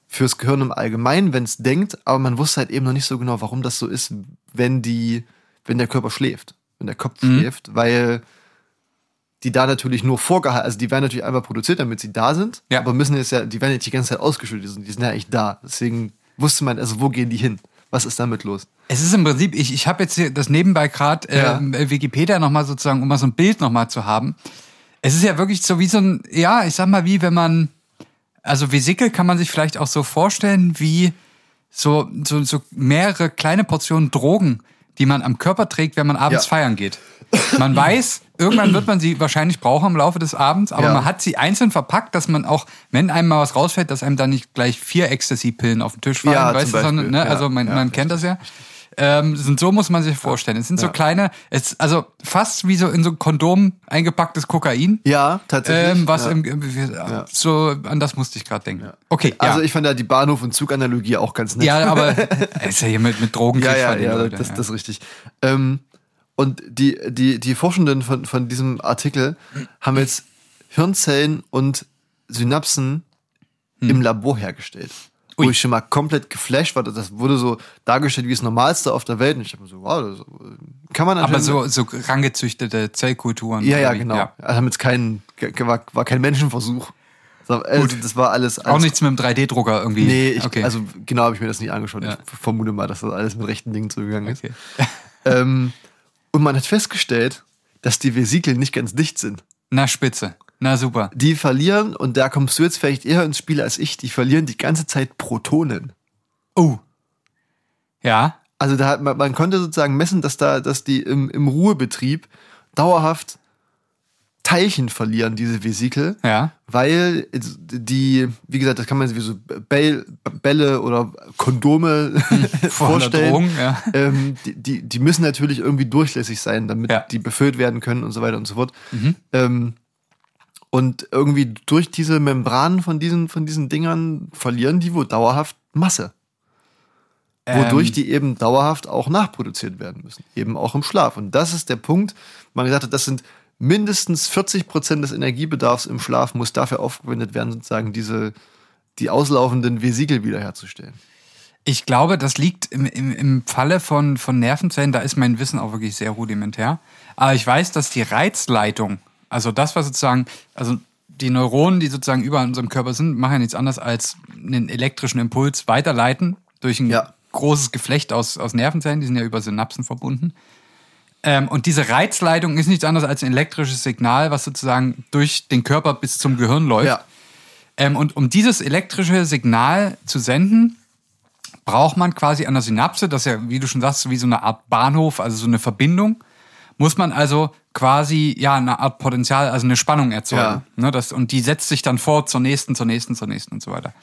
fürs Gehirn im Allgemeinen, wenn es denkt, aber man wusste halt eben noch nicht so genau, warum das so ist, wenn die, wenn der Körper schläft, wenn der Kopf Mhm. schläft, weil die da natürlich nur vorgehalten, also die werden natürlich einmal produziert, damit sie da sind, Ja. aber müssen jetzt ja, die werden jetzt die ganze Zeit ausgeschüttet, die sind, die sind ja eigentlich da. Deswegen wusste man, also wo gehen die hin? Was ist damit los? Es ist im Prinzip, ich, ich habe jetzt hier das nebenbei gerade Ja. äh, Wikipedia nochmal sozusagen, um mal so ein Bild nochmal zu haben. Es ist ja wirklich so wie so ein, ja, ich sag mal, wie wenn man, also Vesikel kann man sich vielleicht auch so vorstellen, wie so, so, so mehrere kleine Portionen Drogen, die man am Körper trägt, wenn man abends Ja. feiern geht. Man weiß, irgendwann wird man sie wahrscheinlich brauchen im Laufe des Abends, aber Ja. man hat sie einzeln verpackt, dass man auch, wenn einem mal was rausfällt, dass einem dann nicht gleich vier Ecstasy-Pillen auf den Tisch fallen, Ja, weißt du, sondern, ne, also man, man kennt das ja. Ähm, sind, so muss man sich vorstellen. Es sind so kleine, es, also fast wie so in so ein Kondom eingepacktes Kokain. Ja, tatsächlich. Ähm, was im, so, an das musste ich gerade denken. Okay, Also ich fand ja die Bahnhof- und Zuganalogie auch ganz nett. ja, aber ist ja hier mit, mit Drogen ja, ja, ja, das, das ist richtig. Ähm, Und die, die, die Forschenden von, von diesem Artikel haben jetzt Hirnzellen und Synapsen im Labor hergestellt. Wo Hm. Ui. ich schon mal komplett geflasht war. Das wurde so dargestellt wie das Normalste auf der Welt. Und ich dachte mir so, wow, das äh, kann man Aber natürlich. so, so rangezüchtete Zellkulturen. ja, ja, genau. Also haben jetzt kein, ge- war, war kein Menschenversuch. So, Also, das war alles. Auch alles nichts mit dem 3D-Drucker irgendwie. Nee, ich, okay. also genau habe ich mir das nicht angeschaut. Ja. Ich vermute mal, dass das alles mit rechten Dingen zugegangen ist. okay. Ähm, und man hat festgestellt, dass die Vesikel nicht ganz dicht sind. Na, spitze. Na, super. Die verlieren, und da kommst du jetzt vielleicht eher ins Spiel als ich, die verlieren die ganze Zeit Protonen. Oh. Ja. Also da hat man, man konnte sozusagen messen, dass da, dass die im, im Ruhebetrieb dauerhaft Teilchen verlieren, diese Vesikel. Ja. Weil die, wie gesagt, das kann man sich wie so Bäll, Bälle oder Kondome vorstellen. Drohung, ja. ähm, die, die, die müssen natürlich irgendwie durchlässig sein, damit Ja. die befüllt werden können und so weiter und so fort. Ähm, und irgendwie durch diese Membranen von diesen, von diesen Dingern verlieren die wohl dauerhaft Masse. Wodurch Ähm, die eben dauerhaft auch nachproduziert werden müssen. Eben auch im Schlaf. Und das ist der Punkt. Man gesagt hat, das sind mindestens 40 Prozent des Energiebedarfs im Schlaf muss dafür aufgewendet werden, sozusagen diese, die auslaufenden Vesikel wiederherzustellen. Ich glaube, das liegt im, im, im Falle von, von Nervenzellen, da ist mein Wissen auch wirklich sehr rudimentär. Aber ich weiß, dass die Reizleitung, also das, was sozusagen, also die Neuronen, die sozusagen überall in unserem Körper sind, machen ja nichts anderes als einen elektrischen Impuls weiterleiten durch ein Ja. großes Geflecht aus, aus Nervenzellen, die sind ja über Synapsen verbunden. Ähm, und diese Reizleitung ist nichts anderes als ein elektrisches Signal, was sozusagen durch den Körper bis zum Gehirn läuft. Ja. Ähm, und um dieses elektrische Signal zu senden, braucht man quasi an der Synapse, das ist ja, wie du schon sagst, wie so eine Art Bahnhof, also so eine Verbindung, muss man also quasi ja eine Art Potenzial, also eine Spannung erzeugen. Ne, das, und die setzt sich dann fort zur nächsten, zur nächsten, zur nächsten und so weiter.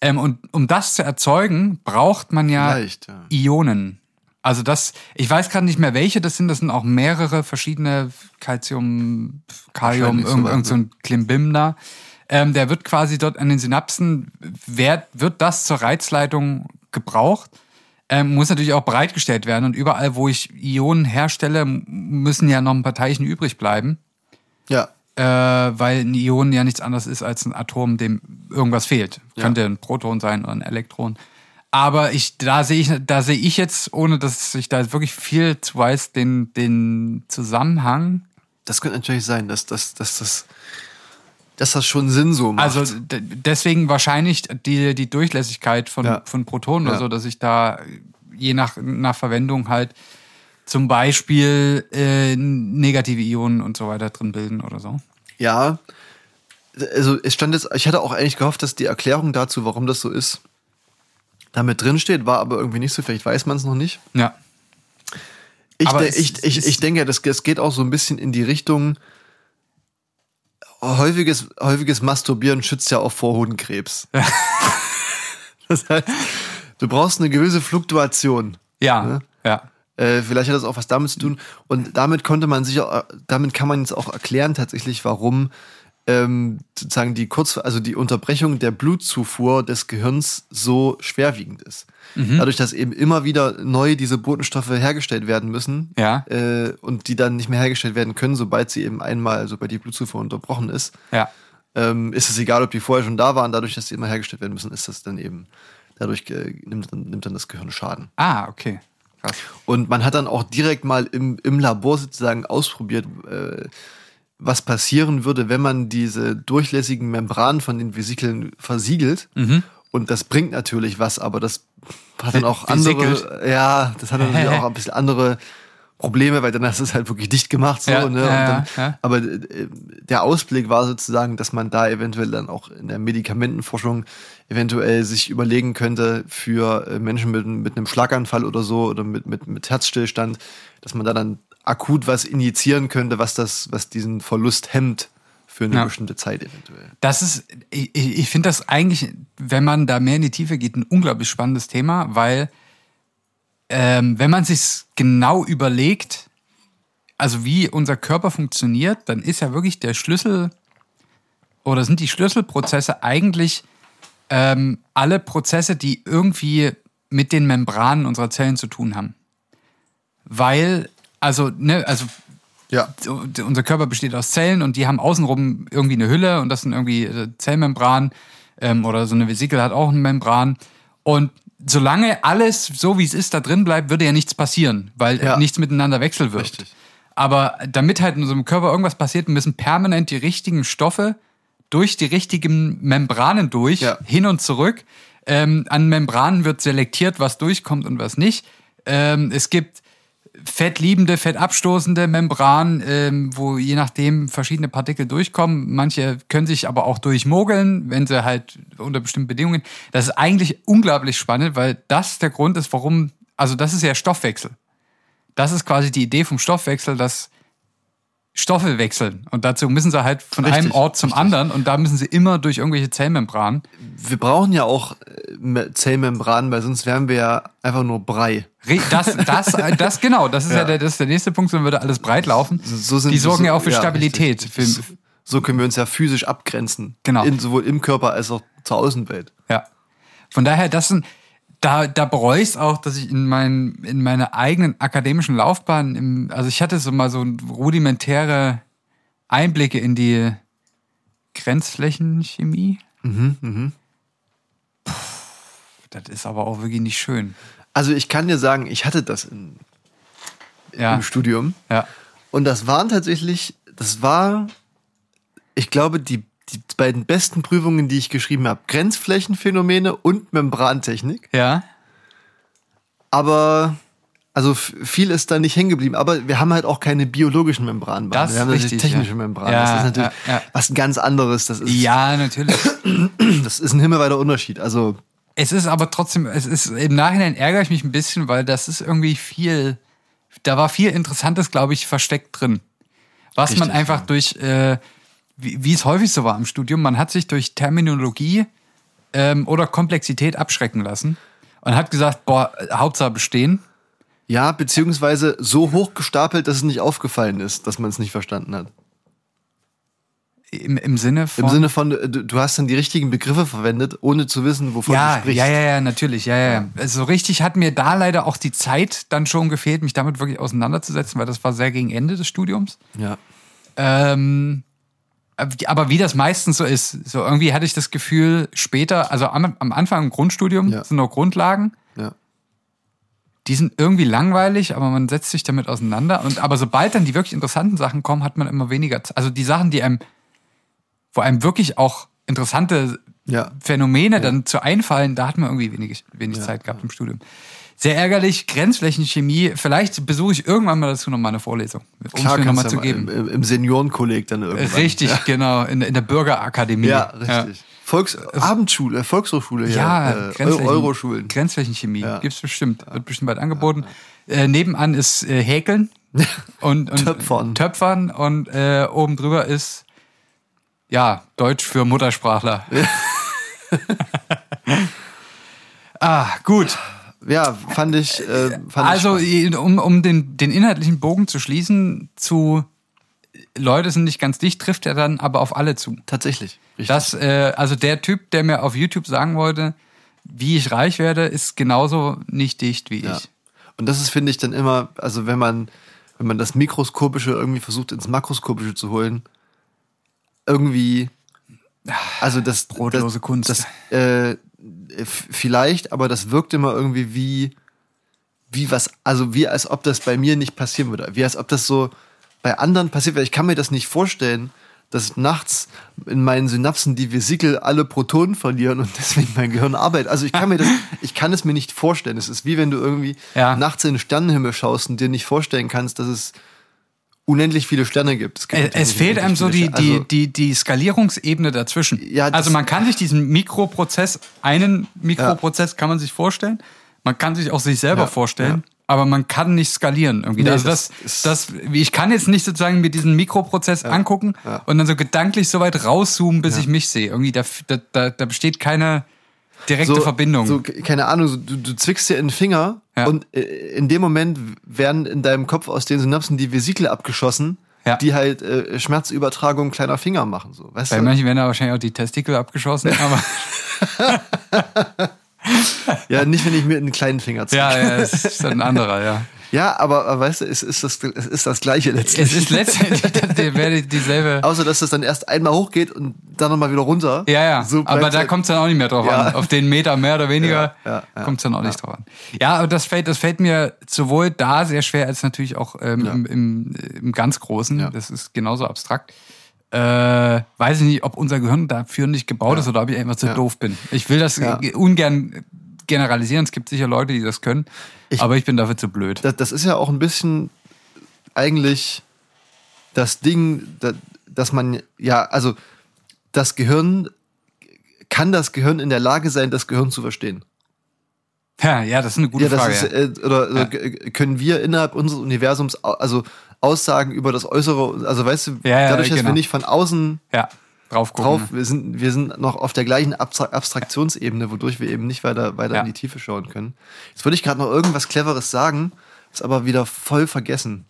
Ähm, und um das zu erzeugen, braucht man ja, Vielleicht, ja. Ionen. Also das, ich weiß gerade nicht mehr welche das sind, das sind auch mehrere verschiedene Calcium, Kalium, irgend, irgend so ein Klimbim da. Ähm, der wird quasi dort an den Synapsen, wird, wird das zur Reizleitung gebraucht, ähm, muss natürlich auch bereitgestellt werden. Und überall, wo ich Ionen herstelle, müssen ja noch ein paar Teilchen übrig bleiben, Ja. äh, weil ein Ion ja nichts anderes ist als ein Atom, dem irgendwas fehlt. Könnte ein Proton sein oder ein Elektron. Aber ich, da sehe ich, da sehe ich jetzt, ohne dass ich da wirklich viel zu weiß, den, den Zusammenhang. Das könnte natürlich sein, dass, dass, dass, das, dass das schon Sinn so macht. Also deswegen wahrscheinlich die, die Durchlässigkeit von, Ja. von Protonen oder Ja. so, dass ich da je nach, nach Verwendung halt zum Beispiel äh, negative Ionen und so weiter drin bilden oder so. Ja, also es stand jetzt, ich hatte auch eigentlich gehofft, dass die Erklärung dazu, warum das so ist, damit drin steht, war aber irgendwie nicht so, vielleicht weiß man es noch nicht. Ja. Ich, de es- ich, ich, ich denke, das, das geht auch so ein bisschen in die Richtung, häufiges, häufiges Masturbieren schützt ja auch vor Hodenkrebs. das heißt, du brauchst eine gewisse Fluktuation. Ja, Ne? ja. Äh, vielleicht hat das auch was damit zu tun. Und damit konnte man sicher, damit kann man jetzt auch erklären tatsächlich, warum ähm, sozusagen die Kurz, also die Unterbrechung der Blutzufuhr des Gehirns so schwerwiegend ist. Mhm. Dadurch, dass eben immer wieder neu diese Botenstoffe hergestellt werden müssen Ja. äh, und die dann nicht mehr hergestellt werden können, sobald sie eben einmal, sobald die Blutzufuhr unterbrochen ist, Ja. ähm, ist es egal, ob die vorher schon da waren, dadurch, dass sie immer hergestellt werden müssen, ist das dann eben, dadurch äh, nimmt, dann- nimmt dann das Gehirn Schaden. Ah, okay. Krass. Und man hat dann auch direkt mal im, im Labor sozusagen ausprobiert, äh, was passieren würde, wenn man diese durchlässigen Membranen von den Vesikeln versiegelt. Und das bringt natürlich was, aber das hat dann auch andere, vesikelt? ja, das hat dann natürlich auch ein bisschen andere Probleme, weil dann hast du es halt wirklich dicht gemacht. So, Ja, ne? ja, dann, ja, ja. Aber äh, der Ausblick war sozusagen, dass man da eventuell dann auch in der Medikamentenforschung eventuell sich überlegen könnte für äh, Menschen mit, mit einem Schlaganfall oder so oder mit, mit, mit Herzstillstand, dass man da dann akut was injizieren könnte, was das, was diesen Verlust hemmt für eine Ja. bestimmte Zeit eventuell. Das ist, ich, ich finde das eigentlich, wenn man da mehr in die Tiefe geht, ein unglaublich spannendes Thema, weil ähm, wenn man sich genau überlegt, also wie unser Körper funktioniert, dann ist ja wirklich der Schlüssel oder sind die Schlüsselprozesse eigentlich ähm, alle Prozesse, die irgendwie mit den Membranen unserer Zellen zu tun haben. Weil Also, ne, also Ja. unser Körper besteht aus Zellen und die haben außenrum irgendwie eine Hülle und das sind irgendwie äh, Zellmembran ähm, oder so eine Vesikel hat auch eine Membran. Und solange alles so wie es ist da drin bleibt, würde ja nichts passieren, weil Ja. nichts miteinander wechselwirkt. Richtig. Aber damit halt in unserem Körper irgendwas passiert, müssen permanent die richtigen Stoffe durch die richtigen Membranen durch, Ja. hin und zurück. Ähm, an Membranen wird selektiert, was durchkommt und was nicht. Ähm, es gibt fettliebende, fettabstoßende Membranen, ähm, wo je nachdem verschiedene Partikel durchkommen. Manche können sich aber auch durchmogeln, wenn sie halt unter bestimmten Bedingungen. Das ist eigentlich unglaublich spannend, weil das der Grund ist, warum, also das ist ja Stoffwechsel. Das ist quasi die Idee vom Stoffwechsel, dass Stoffe wechseln. Und dazu müssen sie halt von Richtig, einem Ort zum richtig. anderen und da müssen sie immer durch irgendwelche Zellmembranen. Wir brauchen ja auch äh, Me- Zellmembranen, weil sonst wären wir ja einfach nur Brei. Re- Das, das, das genau, das ist ja, Ja. der, das ist der nächste Punkt, dann würde alles breit laufen. So sind die sorgen so, ja auch für ja, Stabilität. Für, So, so können wir uns ja physisch abgrenzen. Genau. In, sowohl im Körper als auch zur Außenwelt. Ja. Von daher, das sind, da, da bereue ich es auch, dass ich in, mein, in meiner eigenen akademischen Laufbahn, im, also ich hatte so mal so rudimentäre Einblicke in die Grenzflächenchemie. Mhm, Puh, das ist aber auch wirklich nicht schön. Also ich kann dir sagen, ich hatte das in, Ja. im Studium. Ja. Und das waren tatsächlich, das war, ich glaube, die, die beiden besten Prüfungen, die ich geschrieben habe. Grenzflächenphänomene und Membrantechnik. Ja. Aber, also viel ist da nicht hängen geblieben. Aber wir haben halt auch keine biologischen Membranen. Das wir haben richtig, technische ja. Membranen. Ja, das ist natürlich ja, was ganz anderes. Das ist, Ja, natürlich. das ist ein himmelweiter Unterschied. Also, Es ist aber trotzdem, es ist im Nachhinein ärgere ich mich ein bisschen, weil das ist irgendwie viel, da war viel Interessantes, glaube ich, versteckt drin. Was man Richtig, einfach ja. durch, äh, wie, wie es häufig so war im Studium, man hat sich durch Terminologie ähm, oder Komplexität abschrecken lassen und hat gesagt, boah, Hauptsache bestehen. ja, beziehungsweise so hoch gestapelt, dass es nicht aufgefallen ist, dass man es nicht verstanden hat. Im, im Sinne von. Im Sinne von, äh, du, du hast dann die richtigen Begriffe verwendet, ohne zu wissen, wovon du ja, sprichst. ja, ja, ja, natürlich, ja, ja. Also richtig hat mir da leider auch die Zeit dann schon gefehlt, mich damit wirklich auseinanderzusetzen, weil das war sehr gegen Ende des Studiums. ja. Ähm, aber wie das meistens so ist, so irgendwie hatte ich das Gefühl, später, also am, am Anfang im Grundstudium Ja. sind noch Grundlagen, ja. die sind irgendwie langweilig, aber man setzt sich damit auseinander. Und aber sobald dann die wirklich interessanten Sachen kommen, hat man immer weniger. Also die Sachen, die einem, wo einem wirklich auch interessante Ja. Phänomene dann zu einfallen, da hat man irgendwie wenig, wenig Zeit gehabt im Studium. Sehr ärgerlich, Grenzflächenchemie. Vielleicht besuche ich irgendwann mal dazu nochmal eine Vorlesung, um es mir nochmal zu ja geben. Im, im, Seniorenkolleg dann irgendwann. Richtig, genau, in, in der Bürgerakademie. Ja, richtig. Volks Abendschule, Volkshochschule, Ja, ja. Äh, Grenzflächen- Eu- Euroschulen. Grenzflächenchemie Ja. gibt's bestimmt, wird bestimmt bald angeboten. Äh, nebenan ist äh, Häkeln und, und Töpfern. Töpfern und äh, oben drüber ist ja Deutsch für Muttersprachler. ah, gut. Ja, fand ich. Äh, fand Also, ich um, um den, den inhaltlichen Bogen zu schließen, zu Leute sind nicht ganz dicht, trifft er dann aber auf alle zu. tatsächlich. Richtig. Das, äh, also der Typ, der mir auf YouTube sagen wollte, wie ich reich werde, ist genauso nicht dicht wie ja. ich. Und das ist, finde ich, dann immer, also wenn man, wenn man das Mikroskopische irgendwie versucht, ins Makroskopische zu holen, irgendwie, also das. Brotlose das, Kunst. Das, äh, vielleicht, aber das wirkt immer irgendwie wie, wie was, also wie als ob das bei mir nicht passieren würde. Wie als ob das so bei anderen passiert wäre. Ich kann mir das nicht vorstellen, dass nachts in meinen Synapsen die Vesikel alle Protonen verlieren und deswegen mein Gehirn arbeitet. Also ich kann mir das, ich kann es mir nicht vorstellen. Es ist wie wenn du irgendwie Ja. nachts in den Sternenhimmel schaust und dir nicht vorstellen kannst, dass es unendlich viele Sterne gibt. Es, gibt Es, fehlt einem so die, die, Also, die, die Skalierungsebene dazwischen. Ja, also man kann sich diesen Mikroprozess, einen Mikroprozess kann man sich vorstellen. Man kann sich auch sich selber Ja, vorstellen. ja. Aber man kann nicht skalieren irgendwie. Nee, also das, das das, ich kann jetzt nicht sozusagen mir diesen Mikroprozess angucken ja. und dann so gedanklich so weit rauszoomen, bis ich mich sehe. Irgendwie da, da, da besteht keine direkte so, Verbindung. So, keine Ahnung, so, du, du zwickst dir in den Finger Ja. und äh, in dem Moment werden in deinem Kopf aus den Synapsen die Vesikel abgeschossen, Ja. die halt äh, Schmerzübertragung kleiner Finger machen. So, weißt Bei du? manchen werden da wahrscheinlich auch die Testikel abgeschossen, aber Ja, nicht, wenn ich mir einen kleinen Finger zeige. Ja, ja, das ist ein anderer, ja. Ja, aber, aber weißt du, es ist das, es ist das Gleiche letztlich. Es ist letztendlich die- dieselbe. Außer, dass es dann erst einmal hochgeht und dann nochmal wieder runter. Ja, ja. So aber da halt- kommt es dann auch nicht mehr drauf Ja. an. Auf den Meter mehr oder weniger Ja, ja, ja. kommt es dann auch nicht drauf an. Ja, aber das fällt, das fällt mir sowohl da sehr schwer als natürlich auch ähm, im, im, im ganz Großen. Das ist genauso abstrakt. Äh, weiß ich nicht, ob unser Gehirn dafür nicht gebaut ist oder ob ich einfach zu Ja. doof bin. Ich will das Ja. ungern generalisieren. Es gibt sicher Leute, die das können. Ich- aber ich bin dafür zu blöd. das, das ist ja auch ein bisschen eigentlich das Ding, da- dass man ja, also das Gehirn, kann das Gehirn in der Lage sein, das Gehirn zu verstehen? Ja, ja, das ist eine gute ja, das Frage. ist, äh, oder, g- können wir innerhalb unseres Universums also Aussagen über das Äußere, also weißt du, Ja, ja, dadurch, dass genau. wir nicht von außen ja, drauf gucken. drauf, wir sind, wir sind noch auf der gleichen Abstra Abstraktionsebene, wodurch wir eben nicht weiter, weiter Ja. in die Tiefe schauen können. Jetzt würde ich gerade noch irgendwas Cleveres sagen, ist aber wieder voll vergessen.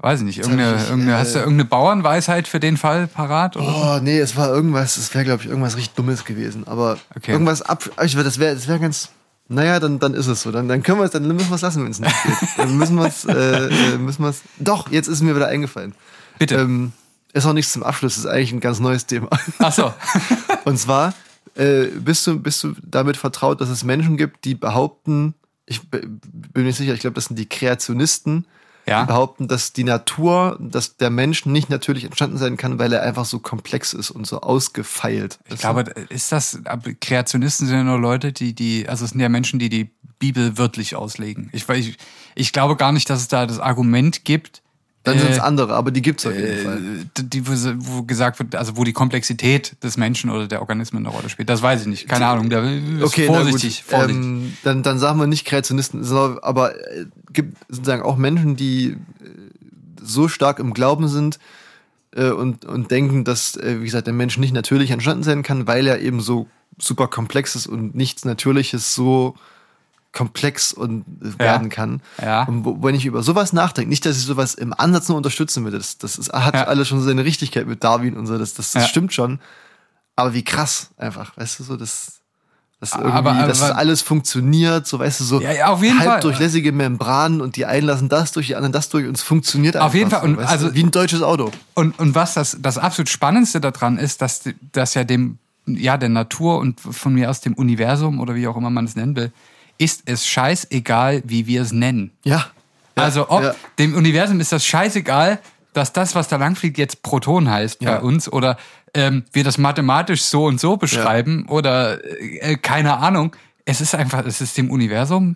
Weiß ich nicht. Irgendeine, ich, irgendeine, äh, hast du irgendeine Bauernweisheit für den Fall parat? Oder? Oh, nee, es war irgendwas, es wäre, glaube ich, irgendwas richtig Dummes gewesen. Aber Okay. irgendwas ab. Ich das wäre das wär ganz. Naja, dann, dann ist es so. Dann, dann können wir es, dann müssen wir es lassen, wenn es nicht geht. Dann müssen wir es, äh, äh, müssen wir es. Doch, jetzt ist es mir wieder eingefallen. Bitte. Ähm, ist auch nichts zum Abschluss, ist eigentlich ein ganz neues Thema. Ach so. Und zwar, äh, bist, du, bist du damit vertraut, dass es Menschen gibt, die behaupten, ich b- bin mir nicht sicher, ich glaube, das sind die Kreationisten, Ja. behaupten, dass die Natur, dass der Mensch nicht natürlich entstanden sein kann, weil er einfach so komplex ist und so ausgefeilt. Ich glaube, ist das, aber Kreationisten sind ja nur Leute, die, die, also es sind ja Menschen, die die Bibel wörtlich auslegen. Ich, ich, ich glaube gar nicht, dass es da das Argument gibt, dann sind es äh, andere, aber die gibt es auf jeden Fall. äh, die, wo, gesagt wird, also wo die Komplexität des Menschen oder der Organismen eine Rolle spielt. Das weiß ich nicht. Keine Ahnung. Da ist Okay, vorsichtig, vorsichtig. Ähm, dann, dann sagen wir nicht Kreationisten, sondern- aber äh, gibt sozusagen auch Menschen, die äh, so stark im Glauben sind äh, und, und denken, dass, äh, wie gesagt, der Mensch nicht natürlich entstanden sein kann, weil er eben so super komplex ist und nichts Natürliches so komplex und äh, werden kann. Ja. Und wenn ich über sowas nachdenke, nicht, dass ich sowas im Ansatz nur unterstützen will, das, das ist, hat Ja. alles schon seine Richtigkeit mit Darwin und so, das, das, das stimmt schon. Aber wie krass einfach, weißt du, so das, das irgendwie, Aber- aber- dass das alles funktioniert, so weißt du, so Ja, ja, auf jeden Fall. halbdurchlässige Membranen und die einen lassen das durch, die anderen das durch und es funktioniert einfach. Auf jeden Fall. So, Und also- du, wie ein deutsches Auto. Und, und was das, das absolut Spannendste daran ist, dass, dass ja dem, ja, der Natur und von mir aus dem Universum oder wie auch immer man es nennen will, ist es scheißegal, wie wir es nennen. Ja. ja also ob ja. dem Universum ist das scheißegal, dass das, was da langfliegt, jetzt Proton heißt Ja. bei uns oder ähm, wir das mathematisch so und so beschreiben oder äh, keine Ahnung. Es ist einfach, es ist dem Universum,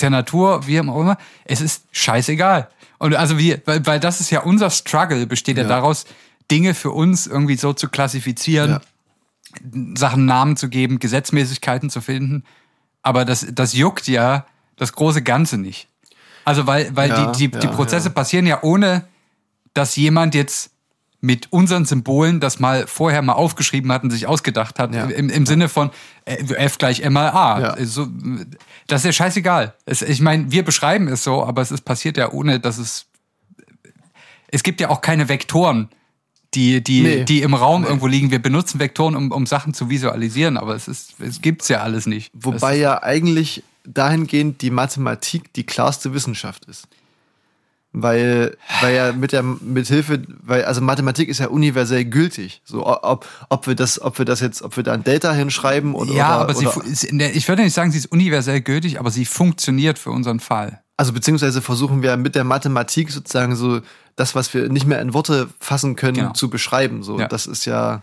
der Natur, wie auch immer, es ist scheißegal. Und also wir, weil, weil das ist ja unser Struggle, besteht ja, daraus, Dinge für uns irgendwie so zu klassifizieren. Sachen Namen zu geben, Gesetzmäßigkeiten zu finden. Aber das, das juckt ja das große Ganze nicht. Also weil, weil Ja, die, die, die ja, Prozesse ja. passieren ja ohne, dass jemand jetzt mit unseren Symbolen das mal vorher mal aufgeschrieben hat und sich ausgedacht hat, im, im Sinne von äh, F gleich M mal A. Ja. So, das ist ja scheißegal. Es, ich meine, wir beschreiben es so, aber es ist passiert ja ohne, dass es. Es gibt ja auch keine Vektoren, die, die, Nee. die im Raum irgendwo liegen. Wir benutzen Vektoren, um, um Sachen zu visualisieren, aber es ist, es gibt's ja alles nicht. Wobei es, ja eigentlich dahingehend die Mathematik die klarste Wissenschaft ist. Weil, weil ja mit der mit Hilfe, weil also Mathematik ist ja universell gültig. So ob, ob wir das, ob wir das jetzt, ob wir da ein Delta hinschreiben oder ja, oder, aber sie, oder, der- ich würde nicht sagen, sie ist universell gültig, aber sie funktioniert für unseren Fall. Also beziehungsweise versuchen wir mit der Mathematik sozusagen so das, was wir nicht mehr in Worte fassen können, Genau. zu beschreiben. So, Ja. das ist ja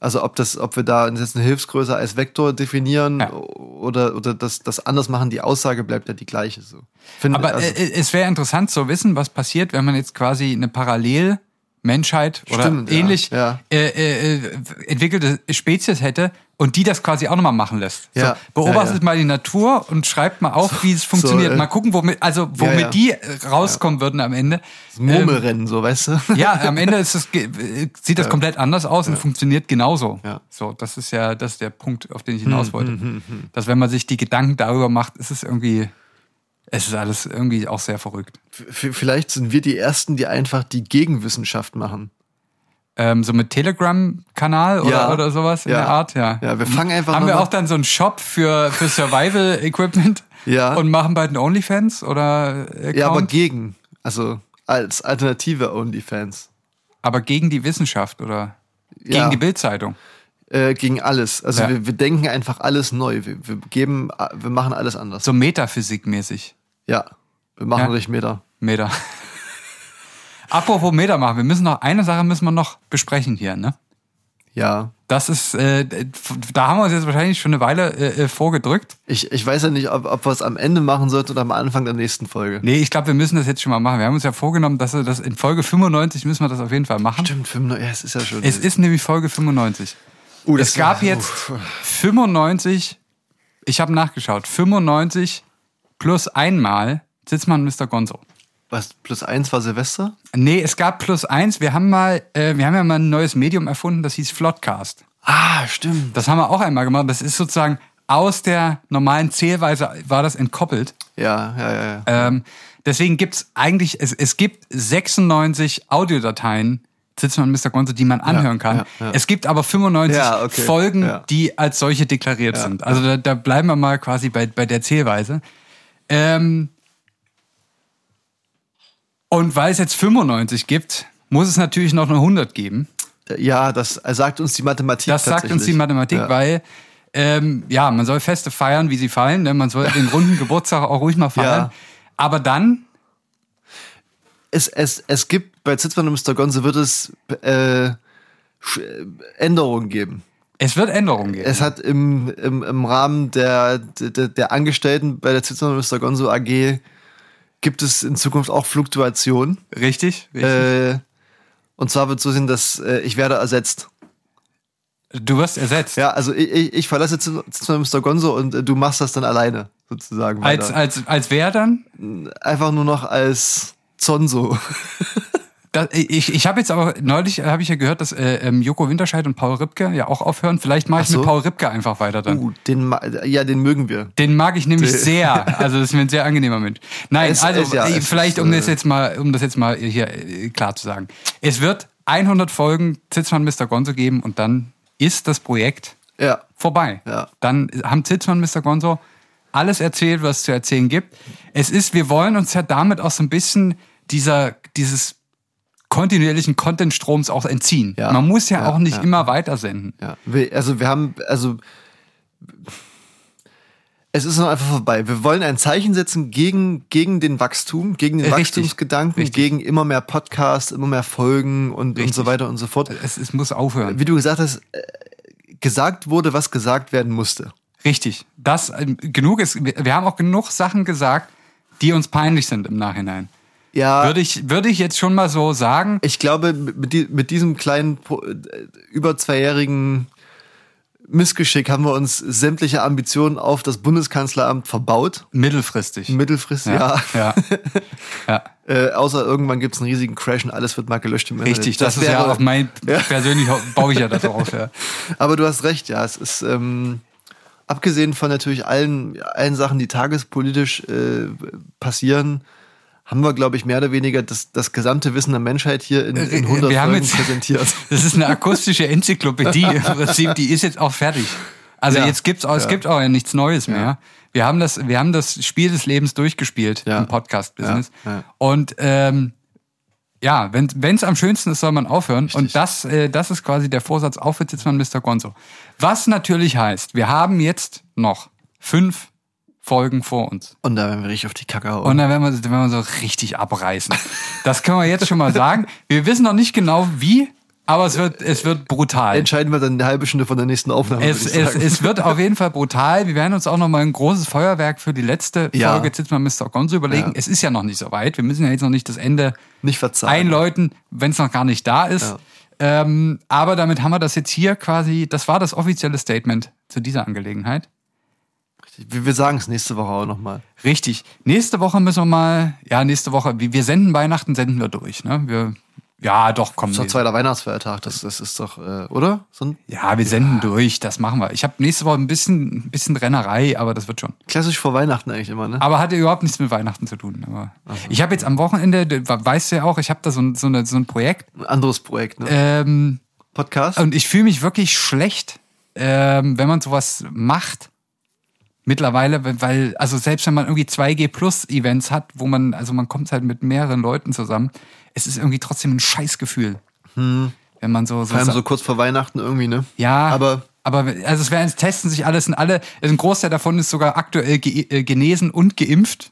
also ob das, ob wir da jetzt eine Hilfsgröße als Vektor definieren Ja. oder oder das, das anders machen, die Aussage bleibt ja die gleiche. So. Finde- Aber also- äh, es wäre interessant zu wissen, was passiert, wenn man jetzt quasi eine Parallel-Menschheit oder Stimmt, ja, ähnlich ja. Äh, äh, äh, entwickelte Spezies hätte und die das quasi auch nochmal machen lässt. Ja, So, beobachtet ja, ja. mal die Natur und schreibt mal auf, wie es funktioniert. äh, mal gucken, womit, also womit die äh, rauskommen würden am Ende. Das Murmelrennen, so, weißt du? Ja, am Ende ist es, äh, sieht das komplett anders aus und funktioniert genauso. Ja. So, das ist ja, das ist der Punkt, auf den ich hinaus wollte. Dass wenn man sich die Gedanken darüber macht, ist es irgendwie, es ist alles irgendwie auch sehr verrückt. V- Vielleicht sind wir die Ersten, die einfach die Gegenwissenschaft machen. Ähm, so mit Telegram-Kanal oder, Ja. oder sowas in Ja. der Art, ja. Ja, wir fangen einfach Haben wir auch dann so einen Shop für, für Survival-Equipment Ja. und machen bald einen OnlyFans oder Account, Ja, aber gegen. Also als Alternative OnlyFans. aber gegen die Wissenschaft oder gegen Ja. die Bildzeitung. Äh, gegen alles. Also Ja. wir, wir denken einfach alles neu. Wir, wir geben, wir machen alles anders. So Metaphysik-mäßig. Ja. Wir machen Ja. richtig Meter. Meter. Apropos Meter machen, wir müssen noch, eine Sache müssen wir noch besprechen hier, ne? Ja. Das ist, äh, da haben wir uns jetzt wahrscheinlich schon eine Weile äh, äh, vorgedrückt. Ich, ich weiß ja nicht, ob, ob wir es am Ende machen sollten oder am Anfang der nächsten Folge. Nee, ich glaube, wir müssen das jetzt schon mal machen. Wir haben uns ja vorgenommen, dass wir das in Folge 95 müssen wir das auf jeden Fall machen. Stimmt, 95, ja, es ist ja schon. Es ist nämlich Folge 95. Uh, es gab war- jetzt 95, ich habe nachgeschaut, 95 plus einmal Sitzmann Mr. Gonzo. Was, plus eins war Silvester? Nee, es gab plus eins. Wir haben mal, äh, wir haben ja mal ein neues Medium erfunden, das hieß Floodcast. Ah, stimmt. Das haben wir auch einmal gemacht. Das ist sozusagen aus der normalen Zählweise war das entkoppelt. Ja, ja, ja. ja. Ähm, deswegen gibt's eigentlich, es, es gibt 96 Audiodateien, Sitzmann Mr. Gonzo, die man anhören kann. ja, ja. Es gibt aber 95 Ja, okay, Folgen, ja. die als solche deklariert sind. Also da, da bleiben wir mal quasi bei, bei der Zählweise. Ähm, und weil es jetzt 95 gibt, muss es natürlich noch eine 100 geben. Ja, das sagt uns die Mathematik. Das sagt uns die. Mathematik, ja. weil ähm, ja, man soll Feste feiern, wie sie fallen. Ne? Man soll den runden Geburtstag auch ruhig mal feiern. Ja. Aber dann es, es, es gibt bei Zitzmann und Mr. Gonzo wird es äh, Sch- Änderungen geben. es wird Änderungen geben. Es hat im, im, im Rahmen der, der, der Angestellten bei der Zitzmann und Mr. Gonzo AG gibt es in Zukunft auch Fluktuation. richtig, richtig. Äh, und zwar wird es so sein, dass äh, ich werde ersetzt. du wirst ersetzt. Ja, also ich, ich, ich verlasse Zitzmann und Mr. Gonzo und äh, du machst das dann alleine, sozusagen. Als, weiter. als, als wer dann? Einfach nur noch als Zonzo. Das, ich ich habe jetzt aber neulich habe ich ja gehört, dass äh, ähm, Joko Winterscheid und Paul Ripke ja auch aufhören. Vielleicht mache ich so. mit Paul Ripke einfach weiter dann. Uh, den, ja, den mögen wir. Den mag ich nämlich sehr. Also das ist mir ein sehr angenehmer Mensch. Nein, Es- also es- ja, äh, es vielleicht ist, um äh, das jetzt mal, um das jetzt mal hier äh, klar zu sagen. Es wird 100 Folgen Zitzmann Mr. Gonzo geben und dann ist das Projekt Ja. vorbei. Ja. Dann haben Zitzmann Mr. Gonzo alles erzählt, was es zu erzählen gibt. Es ist, wir wollen uns ja damit auch so ein bisschen dieser, dieses kontinuierlichen Content-Stroms auch entziehen. Ja. Man muss ja, Ja, auch nicht ja. immer weitersenden. Ja, also wir haben, also es ist noch einfach vorbei. Wir wollen ein Zeichen setzen gegen, gegen den Wachstum, gegen den Richtig. Wachstumsgedanken, Richtig. gegen immer mehr Podcasts, immer mehr Folgen und, und so weiter und so fort. Es, es muss aufhören. Wie du gesagt hast, äh, gesagt wurde, was gesagt werden musste. Richtig. Das ähm, genug ist. Wir haben auch genug Sachen gesagt, die uns peinlich sind im Nachhinein. Ja, Würde ich, würde ich jetzt schon mal so sagen. ich glaube, mit, die, mit diesem kleinen, äh, über zweijährigen Missgeschick haben wir uns sämtliche Ambitionen auf das Bundeskanzleramt verbaut. Mittelfristig. Mittelfristig, ja. Ja. ja. Äh, außer irgendwann gibt es einen riesigen Crash und alles wird mal gelöscht im Internet. Richtig. Das, ist ja auf mein, Ja. persönlich baue ich ja das auf. Ja. Aber du hast recht, ja. Es ist, ähm, abgesehen von natürlich allen, allen Sachen, die tagespolitisch äh, passieren, haben wir, glaube ich, mehr oder weniger das, das gesamte Wissen der Menschheit hier in, in 100 Wir Folgen jetzt- präsentiert. Das ist eine akustische Enzyklopädie im Prinzip, die ist jetzt auch fertig. Also Ja. jetzt gibt's auch, es Ja. gibt auch ja nichts Neues mehr. Wir haben das, wir haben das Spiel des Lebens durchgespielt Ja. im Podcast-Business. Und ähm, ja, wenn es am schönsten ist, soll man aufhören. Und das, äh, das ist quasi der Vorsatz, auf jetzt sitzt man Mr. Gonzo. Was natürlich heißt, wir haben jetzt noch fünf Folgen vor uns. Und da werden wir richtig auf die Kacke hauen. Und dann werden wir, werden wir so richtig abreißen. Das können wir jetzt schon mal sagen. Wir wissen noch nicht genau wie, aber es wird, es wird brutal. Entscheiden wir dann eine halbe Stunde von der nächsten Aufnahme. Es, es, es wird auf jeden Fall brutal. Wir werden uns auch noch mal ein großes Feuerwerk für die letzte Ja. Folge mal Mr. Gonzo überlegen. Ja. Es ist ja noch nicht so weit. Wir müssen ja jetzt noch nicht das Ende nicht verzeihen. einläuten, wenn es noch gar nicht da ist. Ähm, aber damit haben wir das jetzt hier quasi, das war das offizielle Statement zu dieser Angelegenheit. Wir, wir sagen es nächste Woche auch nochmal. Richtig. Nächste Woche müssen wir mal, ja, nächste Woche, wir senden Weihnachten, senden wir durch. Ne? Wir, Ja, doch, komm. Das ist doch zweiter Weihnachtsfeiertag, das, das ist doch, äh, oder? So Ja, wir senden durch, das machen wir. Ich habe nächste Woche ein bisschen, ein bisschen Rennerei, aber das wird schon. klassisch vor Weihnachten eigentlich immer, ne? Aber hat ja überhaupt nichts mit Weihnachten zu tun. Aber ich habe jetzt am Wochenende, weißt du ja auch, ich habe da so ein, so, eine, so ein Projekt Ein anderes Projekt, ne? ähm, Podcast? und ich fühle mich wirklich schlecht, ähm, wenn man sowas macht. Mittlerweile, weil- also selbst wenn man irgendwie 2G Plus Events hat, wo man, also man kommt halt mit mehreren Leuten zusammen, es ist irgendwie trotzdem ein Scheißgefühl. Wenn man so, so, Vor allem so kurz vor Weihnachten irgendwie, ne? ja, Aber aber also es werden es testen sich alles und alle, ein Großteil davon ist sogar aktuell ge äh, genesen und geimpft.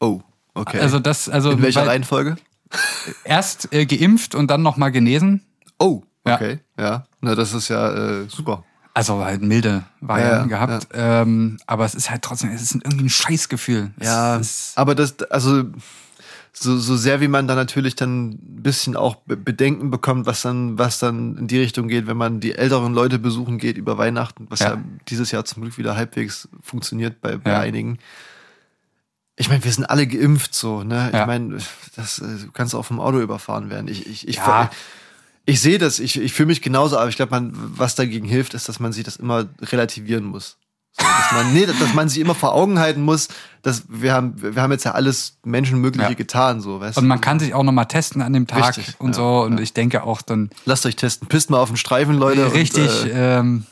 Oh, okay. Also das, also In welcher weil- Reihenfolge? erst äh, geimpft und dann nochmal genesen. Oh, Ja. okay. Ja. Na, das ist ja äh, super. Also halt milde Varianten Ja, ja, gehabt. Ähm, aber es ist halt trotzdem, es ist irgendwie ein Scheißgefühl. Es Ja, ist, aber das, also so, so sehr wie man da natürlich dann ein bisschen auch Be- Bedenken bekommt, was dann, was dann in die Richtung geht, wenn man die älteren Leute besuchen geht über Weihnachten, was ja, Ja. dieses Jahr zum Glück wieder halbwegs funktioniert bei, bei Ja. einigen. Ich meine, wir sind alle geimpft so, ne? Ja. Ich meine, das äh, du kannst auch vom Auto überfahren werden. Ich, ich, ich, Ja. ich sehe das, ich, ich fühle mich genauso, aber ich glaube, man, was dagegen hilft, ist, dass man sich das immer relativieren muss. So, dass man, nee, dass man sich immer vor Augen halten muss, dass wir haben, wir haben jetzt ja alles Menschenmögliche Ja. getan, so, weißt und man kann sich auch nochmal testen an dem Tag Richtig, und ja, so. Und ich denke auch dann Lasst euch testen. Pisst mal auf den Streifen, Leute. richtig Und, äh, ähm,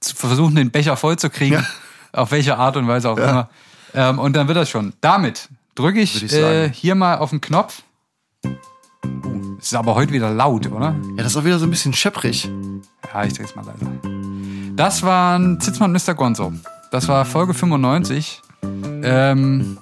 zu versuchen, den Becher voll zu kriegen. Ja. Auf welche Art und Weise auch Ja. immer. Ähm, und dann wird das schon. Damit drücke ich, ich äh, hier mal auf den Knopf. Uh, ist aber heute wieder laut, oder? ja, das ist auch wieder so ein bisschen schepprig. Ja, ich dreh's mal leiser. Das waren Zitzmann und Mr. Gonzo. Das war Folge 95. Ähm,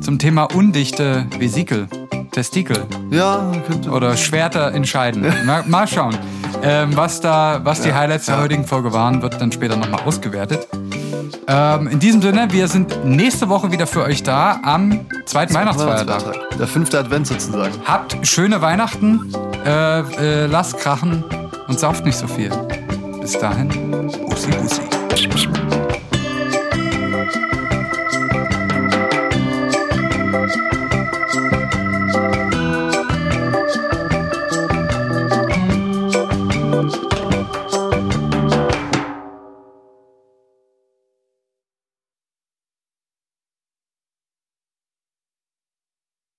zum Thema undichte Vesikel. Testikel Ja, könnte. oder Schwerter entscheiden. Mal, mal schauen. Ähm, was da, was die Highlights der ja. heutigen Folge waren, wird dann später nochmal ausgewertet. Ähm, in diesem Sinne, wir sind nächste Woche wieder für euch da am zweiten Weihnachtsfeiertag. Der fünfte Advent sozusagen. Habt schöne Weihnachten, äh, äh, lasst krachen und sauft nicht so viel. Bis dahin, Bussi Bussi.